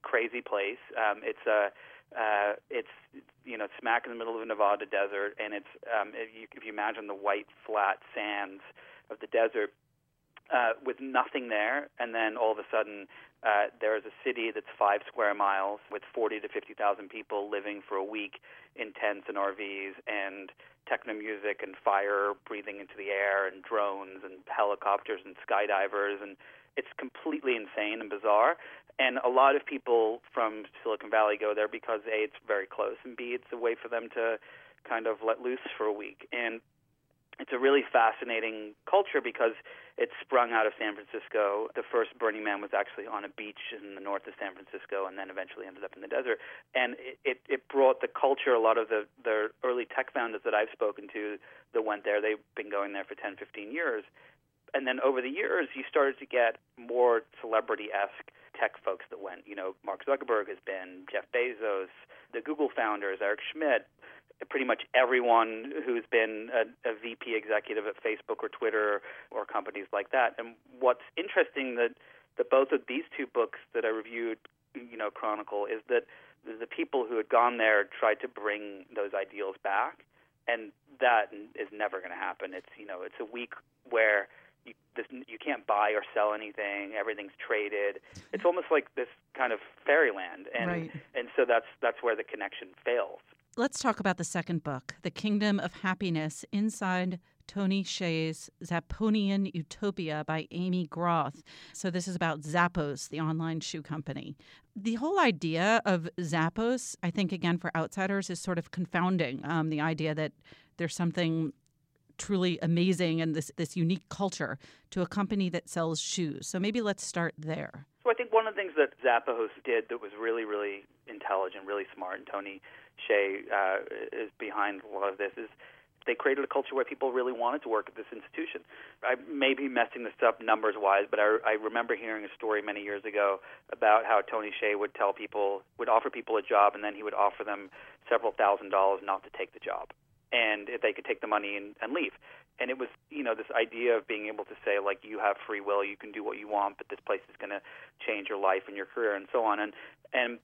crazy place. Um, it's a uh, it's you know smack in the middle of the Nevada desert, and it's um, if, you, if you imagine the white flat sands of the desert uh, with nothing there, and then all of a sudden uh, there is a city that's five square miles with 40 to 50 thousand people living for a week in tents and RVs and techno music and fire breathing into the air and drones and helicopters and skydivers and it's completely insane and bizarre. And a lot of people from Silicon Valley go there because a it's very close and b it's a way for them to kind of let loose for a week. And it's a really fascinating culture because it sprung out of San Francisco. The first Burning Man was actually on a beach in the north of San Francisco, and then eventually ended up in the desert. And it it, it brought the culture. A lot of the the early tech founders that I've spoken to that went there, they've been going there for 10, 15 years. And then over the years, you started to get more celebrity esque tech folks that went. You know, Mark Zuckerberg has been, Jeff Bezos, the Google founders, Eric Schmidt pretty much everyone who's been a, a VP executive at Facebook or Twitter or companies like that. And what's interesting that that both of these two books that I reviewed, you know, chronicle is that the people who had gone there tried to bring those ideals back, and that is never going to happen. It's you know, it's a week where you, this, you can't buy or sell anything. Everything's traded. It's almost like this kind of fairyland, and Right. and so that's that's where the connection fails. Let's talk about the second book, The Kingdom of Happiness Inside Tony Hsieh's Zapponian Utopia by Aimee Groth. So, this is about Zappos, the online shoe company. The whole idea of Zappos, I think, again, for outsiders, is sort of confounding. Um, the idea that there's something truly amazing and this, this unique culture to a company that sells shoes. So, maybe let's start there. So I think one of the things that Zappos did that was really, really intelligent, really smart, and Tony Hsieh uh, is behind a lot of this, is they created a culture where people really wanted to work at this institution. I may be messing this up numbers wise, but I, I remember hearing a story many years ago about how Tony Hsieh would tell people, would offer people a job, and then he would offer them several thousand dollars not to take the job, and if they could take the money and, and leave. And it was, you know, this idea of being able to say, like, you have free will, you can do what you want, but this place is going to change your life and your career and so on. And and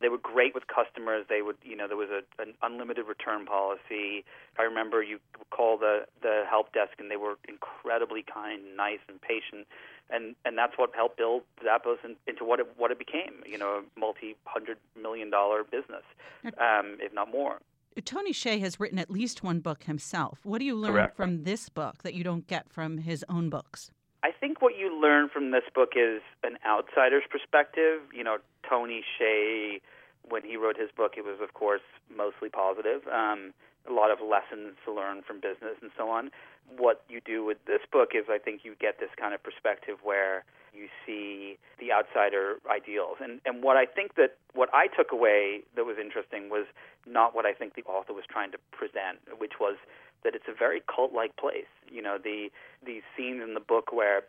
they were great with customers. They would, you know, there was a, an unlimited return policy. I remember you call the the help desk, and they were incredibly kind, nice, and patient, and and that's what helped build Zappos in, into what it what it became. You know, a multi hundred million dollar business, um, if not more. Tony Hsieh has written at least one book himself. What do you learn Correct. from this book that you don't get from his own books? I think what you learn from this book is an outsider's perspective. You know, Tony Hsieh, when he wrote his book, it was, of course, mostly positive. Um, a lot of lessons to learn from business and so on. What you do with this book is, I think, you get this kind of perspective where you see the outsider ideals. And and what I think that what I took away that was interesting was not what I think the author was trying to present, which was that it's a very cult-like place. You know, the these scenes in the book where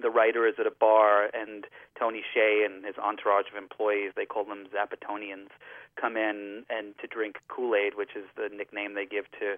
the writer is at a bar and Tony Hsieh and his entourage of employees, they call them Zappatonians, come in and to drink Kool-Aid, which is the nickname they give to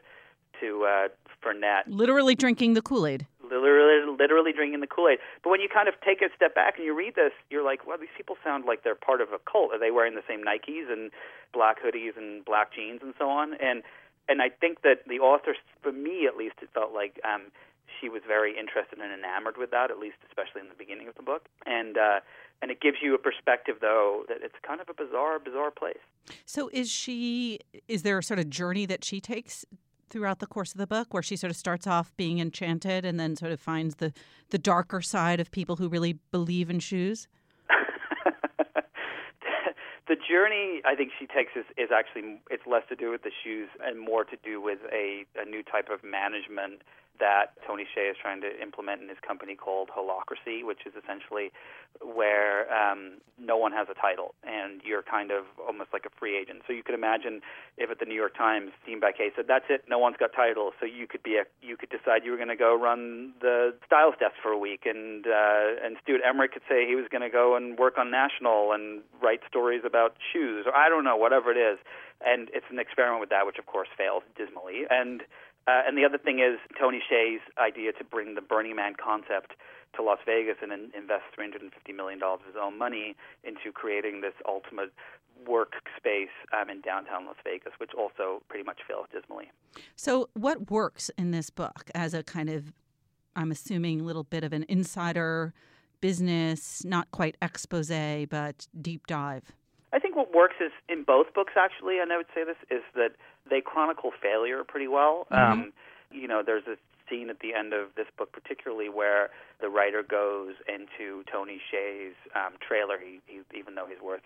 to uh, Fernet Literally drinking the Kool Aid. Literally, literally drinking the Kool Aid. But when you kind of take a step back and you read this, you're like, well, these people sound like they're part of a cult. Are they wearing the same Nikes and black hoodies and black jeans and so on? And and I think that the author, for me at least, it felt like um, she was very interested and enamored with that, at least especially in the beginning of the book. And uh, and it gives you a perspective, though, that it's kind of a bizarre, bizarre place. So is she is there a sort of journey that she takes throughout the course of the book where she sort of starts off being enchanted and then sort of finds the the darker side of people who really believe in shoes? the journey I think she takes is, is actually it's less to do with the shoes and more to do with a, a new type of management that Tony Hsieh is trying to implement in his company called Holacracy, which is essentially where um, no one has a title and you're kind of almost like a free agent. So you could imagine if at the New York Times, Dean Baquet said, "That's it, no one's got titles," so you could be a you could decide you were going to go run the styles desk for a week, and uh, and Stuart Emmrich could say he was going to go and work on National and write stories about shoes, or I don't know, whatever it is. And it's an experiment with that, which of course fails dismally. And uh, and the other thing is Tony Hsieh's idea to bring the Burning Man concept to Las Vegas and in, invest $350 million of his own money into creating this ultimate workspace um, in downtown Las Vegas, which also pretty much fails dismally. So what works in this book as a kind of I'm assuming little bit of an insider business, not quite expose, but deep dive? I think what works is in both books, actually, and I would say this is that they chronicle failure pretty well. Um, you know, there's a scene at the end of this book, particularly where the writer goes into Tony Hsieh's um, trailer. He, he, even though he's worth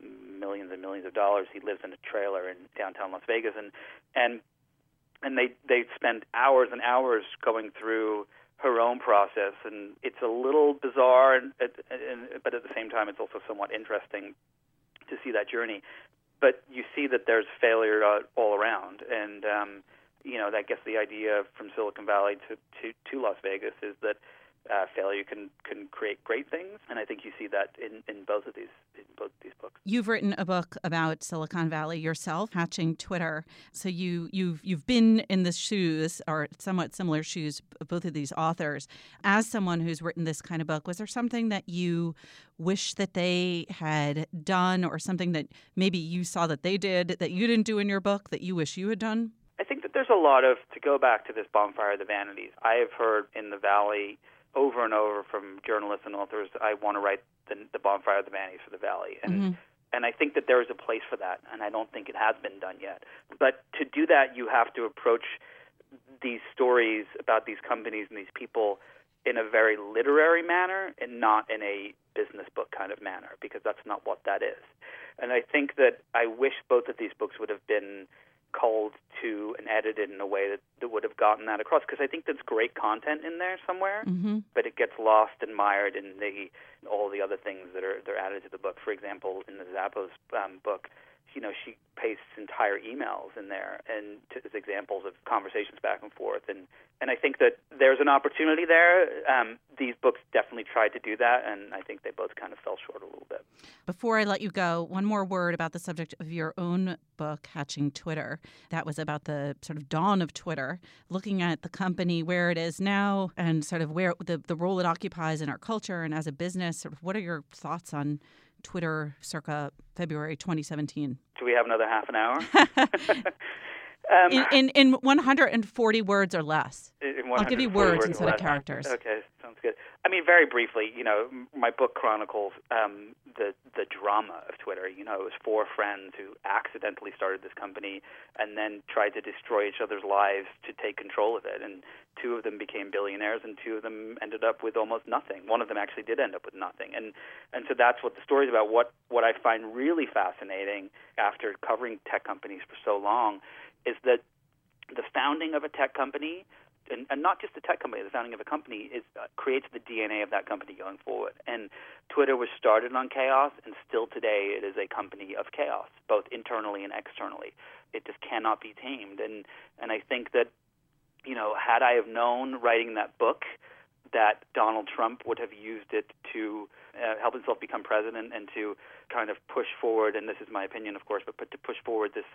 millions and millions of dollars, he lives in a trailer in downtown Las Vegas, and and and they they spend hours and hours going through her own process, and it's a little bizarre, and, and, and, but at the same time, it's also somewhat interesting to see that journey. But you see that there's failure all around, and um, you know that gets the idea from Silicon Valley to, to, to Las Vegas is that uh, failure can can create great things, and I think you see that in, in both of these in both these books. You've written a book about Silicon Valley yourself, hatching Twitter. So you you've you've been in the shoes or somewhat similar shoes of both of these authors. As someone who's written this kind of book, was there something that you wish that they had done, or something that maybe you saw that they did that you didn't do in your book that you wish you had done? I think that there's a lot of to go back to this bonfire of the vanities. I have heard in the valley over and over from journalists and authors, I want to write the, the Bonfire of the Vanities for the Valley. And, mm-hmm. and I think that there is a place for that, and I don't think it has been done yet. But to do that, you have to approach these stories about these companies and these people in a very literary manner and not in a business book kind of manner, because that's not what that is. And I think that I wish both of these books would have been culled to and edited in a way that, that would have gotten that across because I think there's great content in there somewhere, mm-hmm. but it gets lost and mired in the all the other things that are they're added to the book. For example, in the Zappos um, book, you know, she pastes entire emails in there and as examples of conversations back and forth. And, and I think that there's an opportunity there. Um, these books definitely tried to do that, and I think they both kind of fell short a little bit. Before I let you go, one more word about the subject of your own book, Hatching Twitter. That was about the sort of dawn of Twitter, looking at the company where it is now and sort of where the, the role it occupies in our culture and as a business. Sort of what are your thoughts on Twitter circa February 2017. Do we have another half an hour? um, in, in, in 140 words or less. I'll give you words, words instead of characters. Okay, sounds good. I mean, very briefly, you know, my book chronicles um, the the drama of Twitter. You know, it was four friends who accidentally started this company and then tried to destroy each other's lives to take control of it. And two of them became billionaires, and two of them ended up with almost nothing. One of them actually did end up with nothing. And and so that's what the story is about. What what I find really fascinating after covering tech companies for so long is that the founding of a tech company and, and not just a tech company, the founding of a company is uh, creates the DNA of that company going forward. And Twitter was started on chaos, and still today it is a company of chaos, both internally and externally. It just cannot be tamed. And and I think that, you know, had I have known writing that book that Donald Trump would have used it to uh, help himself become president and to kind of push forward, and this is my opinion, of course, but, but to push forward this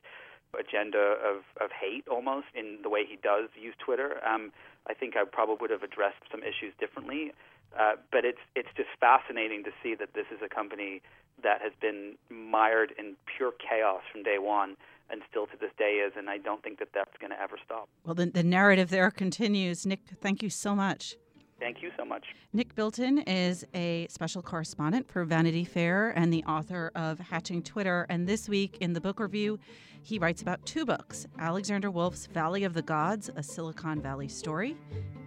agenda of, of hate almost in the way he does use Twitter. Um, I think I probably would have addressed some issues differently. Uh, but it's it's just fascinating to see that this is a company that has been mired in pure chaos from day one and still to this day is, and I don't think that that's going to ever stop. Well, the, the narrative there continues. Nick, thank you so much. Thank you so much. Nick Bilton is a special correspondent for Vanity Fair and the author of Hatching Twitter. And this week in the book review, he writes about two books Alexandra Wolfe's Valley of the Gods, a Silicon Valley story,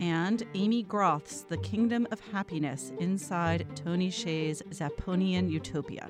and Aimee Groth's The Kingdom of Happiness Inside Tony Hsieh's Zapponian Utopia.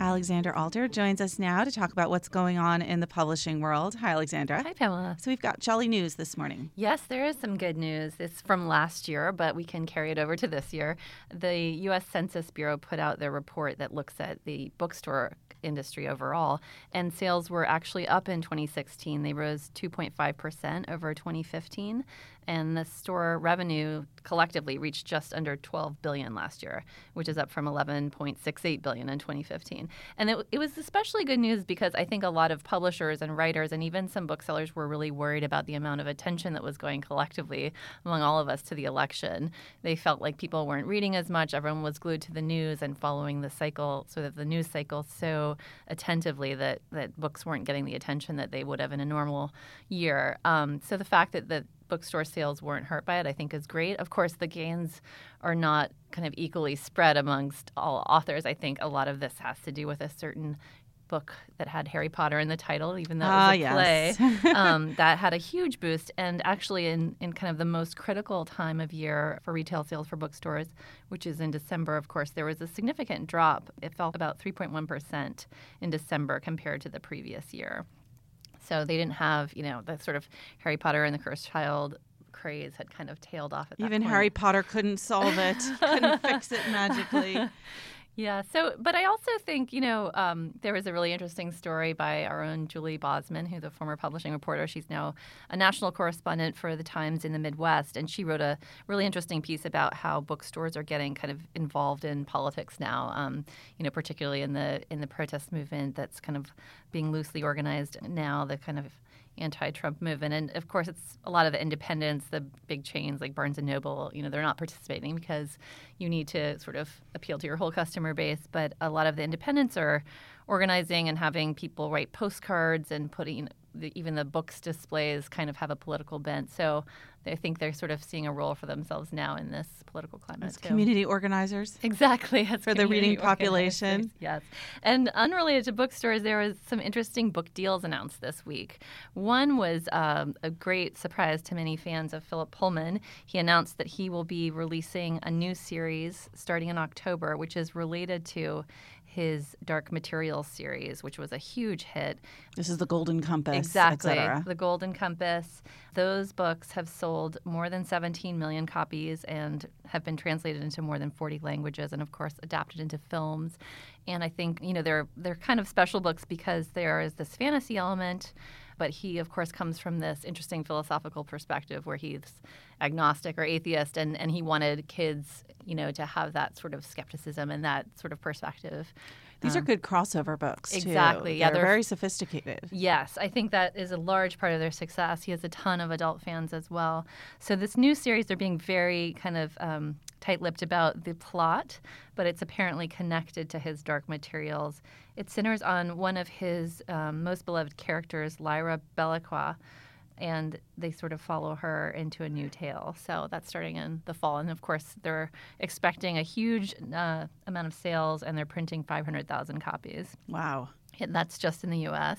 Alexandra Alter joins us now to talk about what's going on in the publishing world. Hi, Alexandra. Hi, Pamela. So we've got jolly news this morning. Yes, there is some good news. It's from last year, but we can carry it over to this year. The U.S. Census Bureau put out their report that looks at the bookstore industry overall, and sales were actually up in 2016. They rose 2.5% over 2015, and the store revenue collectively reached just under 12 billion last year, which is up from 11.68 billion in 2015. And it, it, was especially good news because I think a lot of publishers and writers and even some booksellers were really worried about the amount of attention that was going collectively among all of us to the election. They felt like people weren't reading as much, everyone was glued to the news and following the cycle, sort of the news cycle so attentively that that books weren't getting the attention that they would have in a normal year. Um, so the fact that the bookstore sales weren't hurt by it, I think is great. Of course, the gains are not kind of equally spread amongst all authors. I think a lot of this has to do with a certain book that had Harry Potter in the title, even though it Ah, was a yes. play. um, that had a huge boost. And actually, in, in kind of the most critical time of year for retail sales for bookstores, which is in December, of course, there was a significant drop. It fell about 3.1% in December compared to the previous year. So they didn't have, you know, the sort of Harry Potter and the Cursed Child craze had kind of tailed off at that Even point. Harry Potter couldn't solve it, couldn't fix it magically. Yeah. So, but I also think, you know, um, there was a really interesting story by our own Julie Bosman, who's a former publishing reporter. She's now a national correspondent for the Times in the Midwest. And she wrote a really interesting piece about how bookstores are getting kind of involved in politics now, um, you know, particularly in the, in the protest movement that's kind of being loosely organized now, the kind of anti-Trump movement, and of course, it's a lot of the independents, the big chains like Barnes and Noble. You know, they're not participating because you need to sort of appeal to your whole customer base. But a lot of the independents are organizing and having people write postcards and putting the, even the books displays kind of have a political bent. So I think they're sort of seeing a role for themselves now in this political climate As too. community organizers. Exactly. For the reading population. Yes. And unrelated to bookstores, there was some interesting book deals announced this week. One was um, a great surprise to many fans of Philip Pullman. He announced that he will be releasing a new series starting in October, which is related to his Dark Materials series, which was a huge hit. This is the Golden Compass. Exactly. The Golden Compass. Those books have sold more than 17 million copies and have been translated into more than 40 languages and of course adapted into films. And I think, you know, they're they're kind of special books because there is this fantasy element, but he of course comes from this interesting philosophical perspective where he's agnostic or atheist and, and he wanted kids, you know, to have that sort of skepticism and that sort of perspective. These are good crossover books. too. Exactly. Yeah, they're they're- very sophisticated. Yes, I think that is a large part of their success. He has a ton of adult fans as well. So this new series, they're being very kind of um, tight-lipped about the plot, but it's apparently connected to his Dark Materials. It centers on one of his um, most beloved characters, Lyra Belacqua, and they sort of follow her into a new tale. So that's starting in the fall, and of course they're expecting a huge uh, amount of sales, and they're printing 500,000 copies. Wow. And that's just in the U.S.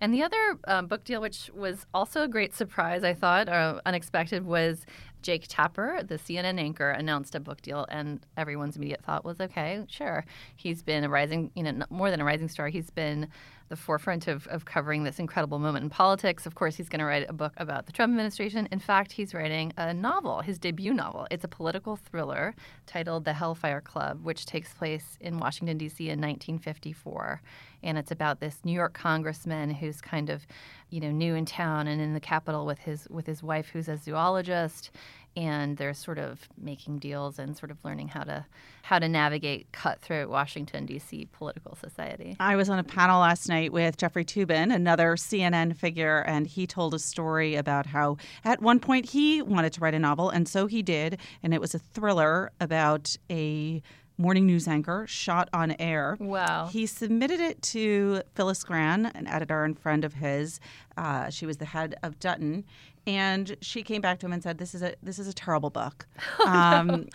And the other um, book deal, which was also a great surprise, I thought, or unexpected, was Jake Tapper, the CNN anchor, announced a book deal, and everyone's immediate thought was, okay, sure. He's been a rising, you know, more than a rising star. He's been the forefront of, of covering this incredible moment in politics. Of course, he's going to write a book about the Trump administration. In fact, he's writing a novel, his debut novel. It's a political thriller titled The Hellfire Club, which takes place in Washington, D.C. in 1954 and it's about this New York congressman who's kind of, you know, new in town and in the capital with his with his wife who's a zoologist, and they're sort of making deals and sort of learning how to how to navigate cutthroat Washington D.C. political society. I was on a panel last night with Jeffrey Toobin, another CNN figure, and he told a story about how at one point he wanted to write a novel, and so he did, and it was a thriller about a morning news anchor shot on air. Wow. He submitted it to Phyllis Grann, an editor and friend of his. Uh, she was the head of Dutton, and she came back to him and said, "This is a this is a terrible book." um,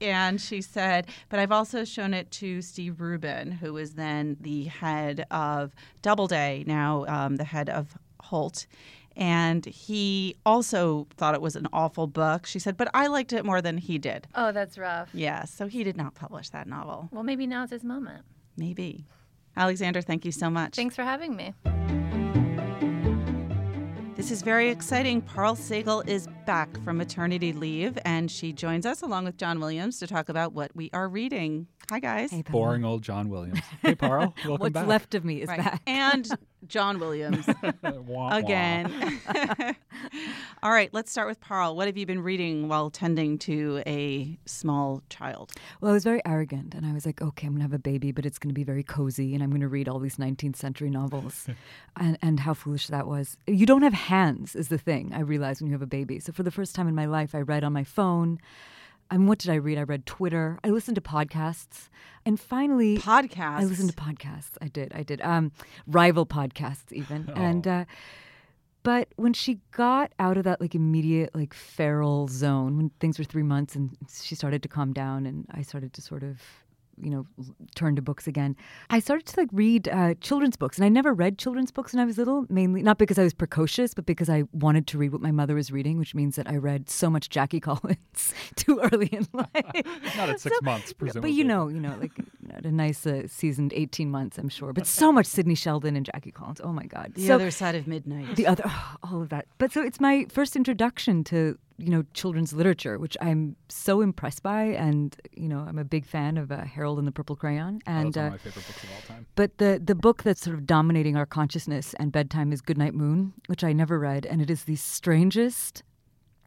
and she said, but I've also shown it to Steve Rubin, who was then the head of Doubleday, now um, the head of Holt. And he also thought it was an awful book. She said, but I liked it more than he did. Oh, that's rough. Yeah, so he did not publish that novel. Well, maybe now's his moment. Maybe. Alexandra, thank you so much. Thanks for having me. This is very exciting. Parul Sehgal is back from maternity leave, and she joins us along with John Williams to talk about what we are reading. Hi, guys. Hey, Boring old John Williams. Hey, Parl, welcome What's back. left of me is Right. back. And John Williams Wah, wah. again. All right, let's start with Parul. What have you been reading while tending to a small child? Well, I was very arrogant, and I was like, okay, I'm going to have a baby, but it's going to be very cozy, and I'm going to read all these 19th century novels. and, and how foolish that was. You don't have hands, is the thing I realized when you have a baby. So for the first time in my life, I read on my phone. I mean, what did I read? I read Twitter. I listened to podcasts. And finally, Podcasts. I listened to podcasts. I did. I did. Um, rival podcasts, even. And, uh, but when she got out of that like immediate like feral zone, when things were three months and she started to calm down, and I started to sort of you know turn to books again. I started to like read uh, children's books, and I never read children's books when I was little. Mainly not because I was precocious, but because I wanted to read what my mother was reading, which means that I read so much Jackie Collins too early in life. Not at six So- months, But you know, you know, like you know, a nice uh, seasoned eighteen months, I'm sure. But so much Sidney Sheldon and Jackie Collins. Oh my God! The so, other side of midnight. the other all of that but so it's my first introduction to you know children's literature which i'm so impressed by and you know i'm a big fan of uh, harold and the purple crayon and that's one uh, of my favorite books of all time. but the the book that's sort of dominating our consciousness and bedtime is goodnight moon which i never read and it is the strangest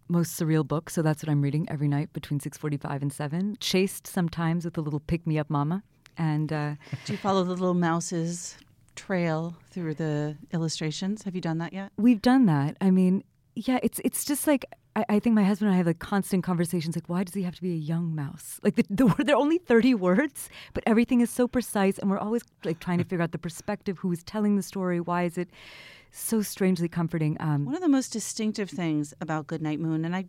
most surreal book so that's what i'm reading every night between 6.45 and 7 chased sometimes with a little pick-me-up mama and uh, Do you follow the little mouse's trail through the illustrations? Have you done that yet? We've done that. I mean, yeah, it's it's just like I, I think my husband and I have like constant conversations. Like, why does he have to be a young mouse? Like, the, the there are only thirty words, but everything is so precise, and we're always like trying to figure out the perspective, who is telling the story, why is it so strangely comforting. Um, One of the most distinctive things about Goodnight Moon, and I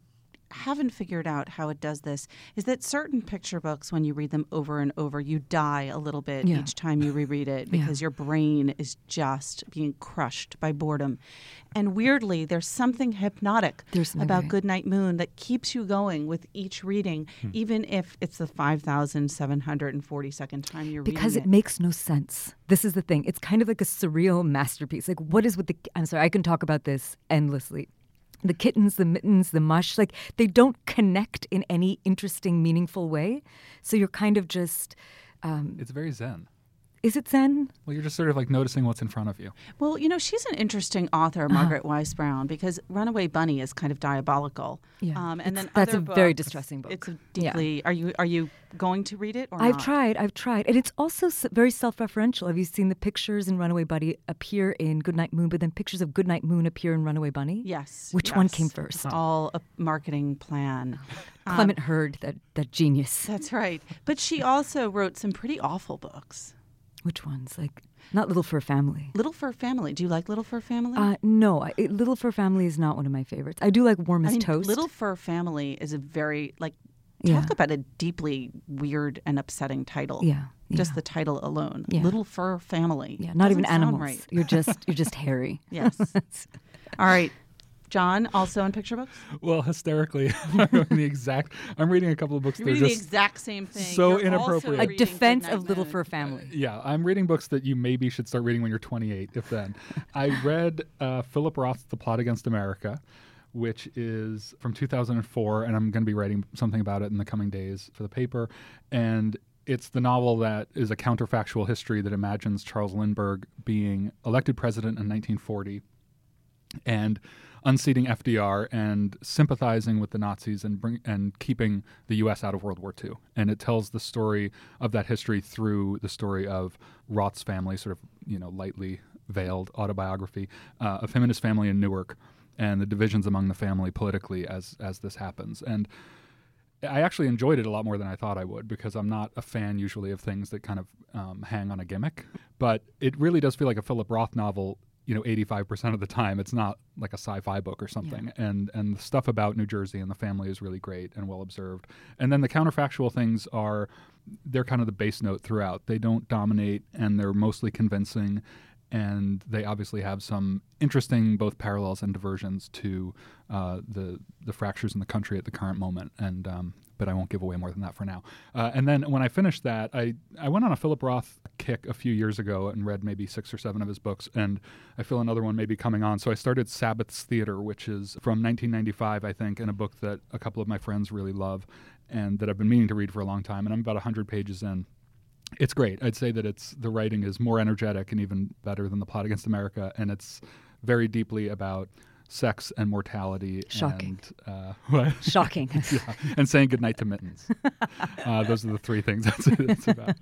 haven't figured out how it does this, is that certain picture books, when you read them over and over, you die a little bit Yeah. each time you reread it because your brain is just being crushed by boredom. And weirdly, there's something hypnotic There's about very- Goodnight Moon that keeps you going with each reading, hmm. even if it's the 5,742nd time you're reading. because it makes no sense. This is the thing. It's kind of like a surreal masterpiece. Like, what is with the? I'm sorry, I can talk about this endlessly. The kittens, the mittens, the mush, like they don't connect in any interesting, meaningful way. So you're kind of just. Um, It's very zen. Is it Zen? Well, you're just sort of like noticing what's in front of you. Well, you know, she's an interesting author, Uh-huh. Margaret Wise Brown, because Runaway Bunny is kind of diabolical. Yeah. Um, and It's- then that's other a very distressing book. It's a Yeah. deeply. Are you are you going to read it or I've not? tried. I've tried, and it's also very self-referential. Have you seen the pictures in Runaway Bunny appear in Goodnight Moon, but then pictures of Goodnight Moon appear in Runaway Bunny? Yes. Which one came first? It's all a marketing plan. Um, Clement Hurd, that that genius. That's right. But she also wrote some pretty awful books. Which ones? Like not Little Fur Family. Little Fur Family. Do you like Little Fur Family? Uh, no, I, Little Fur Family is not one of my favorites. I do like Warm I mean, Toast. Little Fur Family is a very like Yeah. talk about a deeply weird and upsetting title. Yeah, Just yeah. the title alone. Yeah. Little Fur Family. yeah, not even Doesn't sound animals. right. You're just you're just hairy. Yes. All right. John, also in picture books? Well, hysterically, I'm the exact. I'm reading a couple of books. You're reading just the exact same thing. so You're inappropriate. A A defense of Little Moon. Fur Family. Yeah, I'm reading books that you maybe should start reading when you're 28, if then. I read uh, Philip Roth's The Plot Against America, which is from 2004, and I'm going to be writing something about it in the coming days for the paper. And it's the novel that is a counterfactual history that imagines Charles Lindbergh being elected president in 1940 and unseating FDR and sympathizing with the Nazis and bring and keeping the U.S. out of World War II. And it tells the story of that history through the story of Roth's family, sort of you know lightly veiled autobiography uh, of him and his family in Newark and the divisions among the family politically as as this happens. And I actually enjoyed it a lot more than I thought I would because I'm not a fan usually of things that kind of um, hang on a gimmick. But it really does feel like a Philip Roth novel. You know, 85% of the time, it's not like a sci-fi book or something. And and the stuff about New Jersey and the family is really great and well observed. And then the counterfactual things are they're kind of the base note throughout. They don't dominate, and they're mostly convincing. And they obviously have some interesting both parallels and diversions to uh, the the fractures in the country at the current moment. And um, but I won't give away more than that for now. Uh, and then when I finished that, I I went on a Philip Roth kick a few years ago and read maybe six or seven of his books, and I feel another one may be coming on. So I started Sabbath's Theater, which is from 1995, I think, and a book that a couple of my friends really love, and that I've been meaning to read for a long time. And I'm about 100 pages in it's great. I'd say that it's the writing is more energetic and even better than the plot against America, and it's very deeply about sex and mortality. Shocking. And, uh, what? Shocking. yeah, and saying goodnight to mittens. uh, those are the three things that's it's about.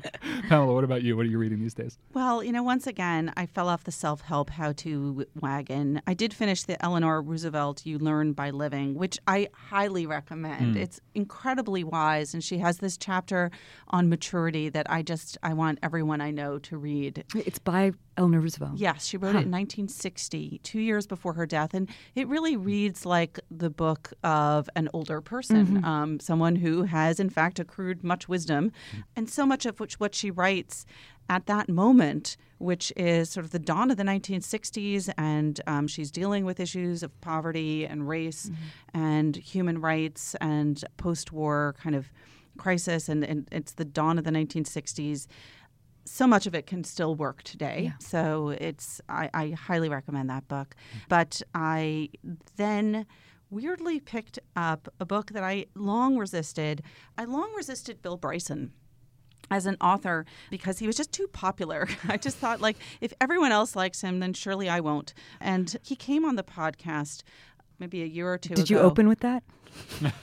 Pamela, what about you? What are you reading these days? Well, you know, once again, I fell off the self help how to wagon. I did finish the Eleanor Roosevelt You Learn by Living, which I highly recommend. It's incredibly wise, and she has this chapter on maturity that I just I want everyone I know to read. it's by Eleanor Roosevelt. Yes, she wrote it in 1960, two years before her death. And it really reads like the book of an older person, um, someone who has, in fact, accrued much wisdom. And so much of which what she writes at that moment, which is sort of the dawn of the 1960s, and um, she's dealing with issues of poverty and race and human rights and post war kind of crisis, and, and it's the dawn of the 1960s. So much of it can still work today. So it's I, I highly recommend that book. But I then weirdly picked up a book that I long resisted. I long resisted Bill Bryson as an author because he was just too popular. I just thought like if everyone else likes him, then surely I won't. And he came on the podcast maybe a year or two Did you open with that?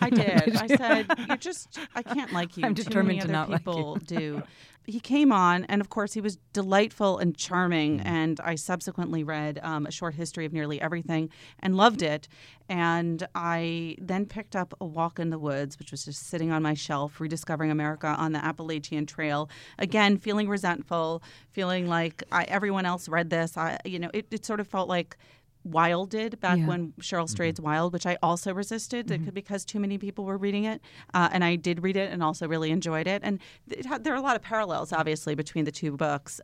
I did. I said, "You're just. I can't like you. I'm Too determined many to other not like you." people do." He came on, and of course, he was delightful and charming. Mm-hmm. And I subsequently read um, a short history of nearly everything and loved it. And I then picked up A Walk in the Woods, which was just sitting on my shelf, rediscovering America on the Appalachian Trail. Again, feeling resentful, feeling like I, everyone else read this. I, you know, it, it sort of felt like Wild did back Yeah. when Cheryl Strayed's Wild, which I also resisted it- because too many people were reading it. Uh, and I did read it and also really enjoyed it. And it had, there are a lot of parallels, obviously, between the two books.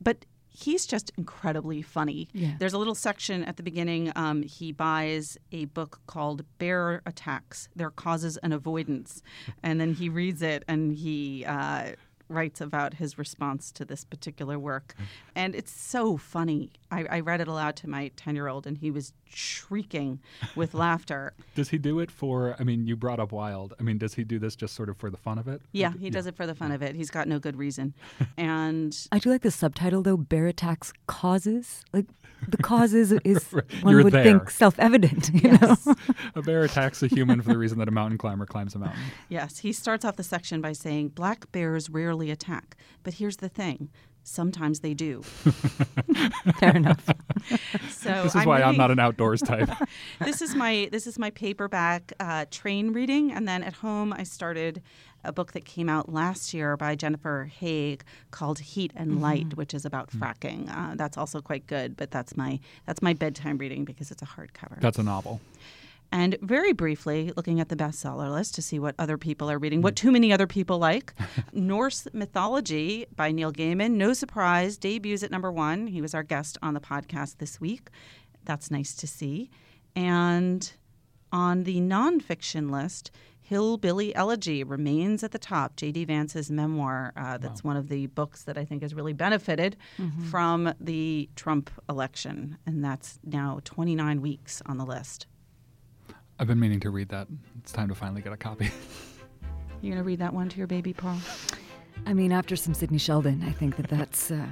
But he's just incredibly funny. Yeah. There's a little section at the beginning. Um, he buys a book called Bear Attacks Their Causes and Avoidance. And then he reads it and he. Uh, writes about his response to this particular work. Mm. And it's so funny. I, I read it aloud to my 10 year old and he was shrieking with laughter Does he do it for? I mean, you brought up Wild. I mean, does he do this just sort of for the fun of it? yeah he does it for the fun of it he's got no good reason and I do like the subtitle though. Bear attacks causes. Like the causes is Right. one You're would there. think self-evident. You know. yes A bear attacks a human for the reason that a mountain climber climbs a mountain. yes he starts off the section by saying black bears rarely attack but here's the thing sometimes they do Fair enough. so This is why I'm not an outdoors type. this is my this is my paperback uh, train reading, and then at home I started a book that came out last year by Jennifer Haigh called Heat and Light, which is about fracking. Uh, that's also quite good, but that's my that's my bedtime reading because it's a hardcover. That's a novel. And very briefly, looking at the bestseller list to see what other people are reading, what too many other people like. Norse Mythology by Neil Gaiman. No surprise, debuts at number one. He was our guest on the podcast this week. That's nice to see. And on the nonfiction list, Hillbilly Elegy remains at the top. J.D. Vance's memoir. Uh, that's one of the books that I think has really benefited from the Trump election. And that's now 29 weeks on the list. I've been meaning to read that. It's time to finally get a copy. You're gonna read that one to your baby, Paul? I mean, after some Sidney Sheldon, I think that that's uh,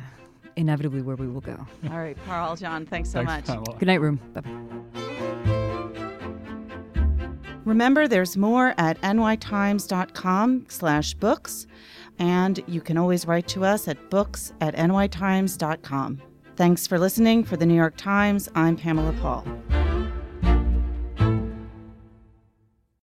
inevitably where we will go. All right, Paul, John, thanks so Thanks, much. Pamela. Good night, room. Bye bye. Remember, there's more at nytimes.com slash books, and you can always write to us at books at nytimes.com. Thanks for listening. For the New York Times, I'm Pamela Paul.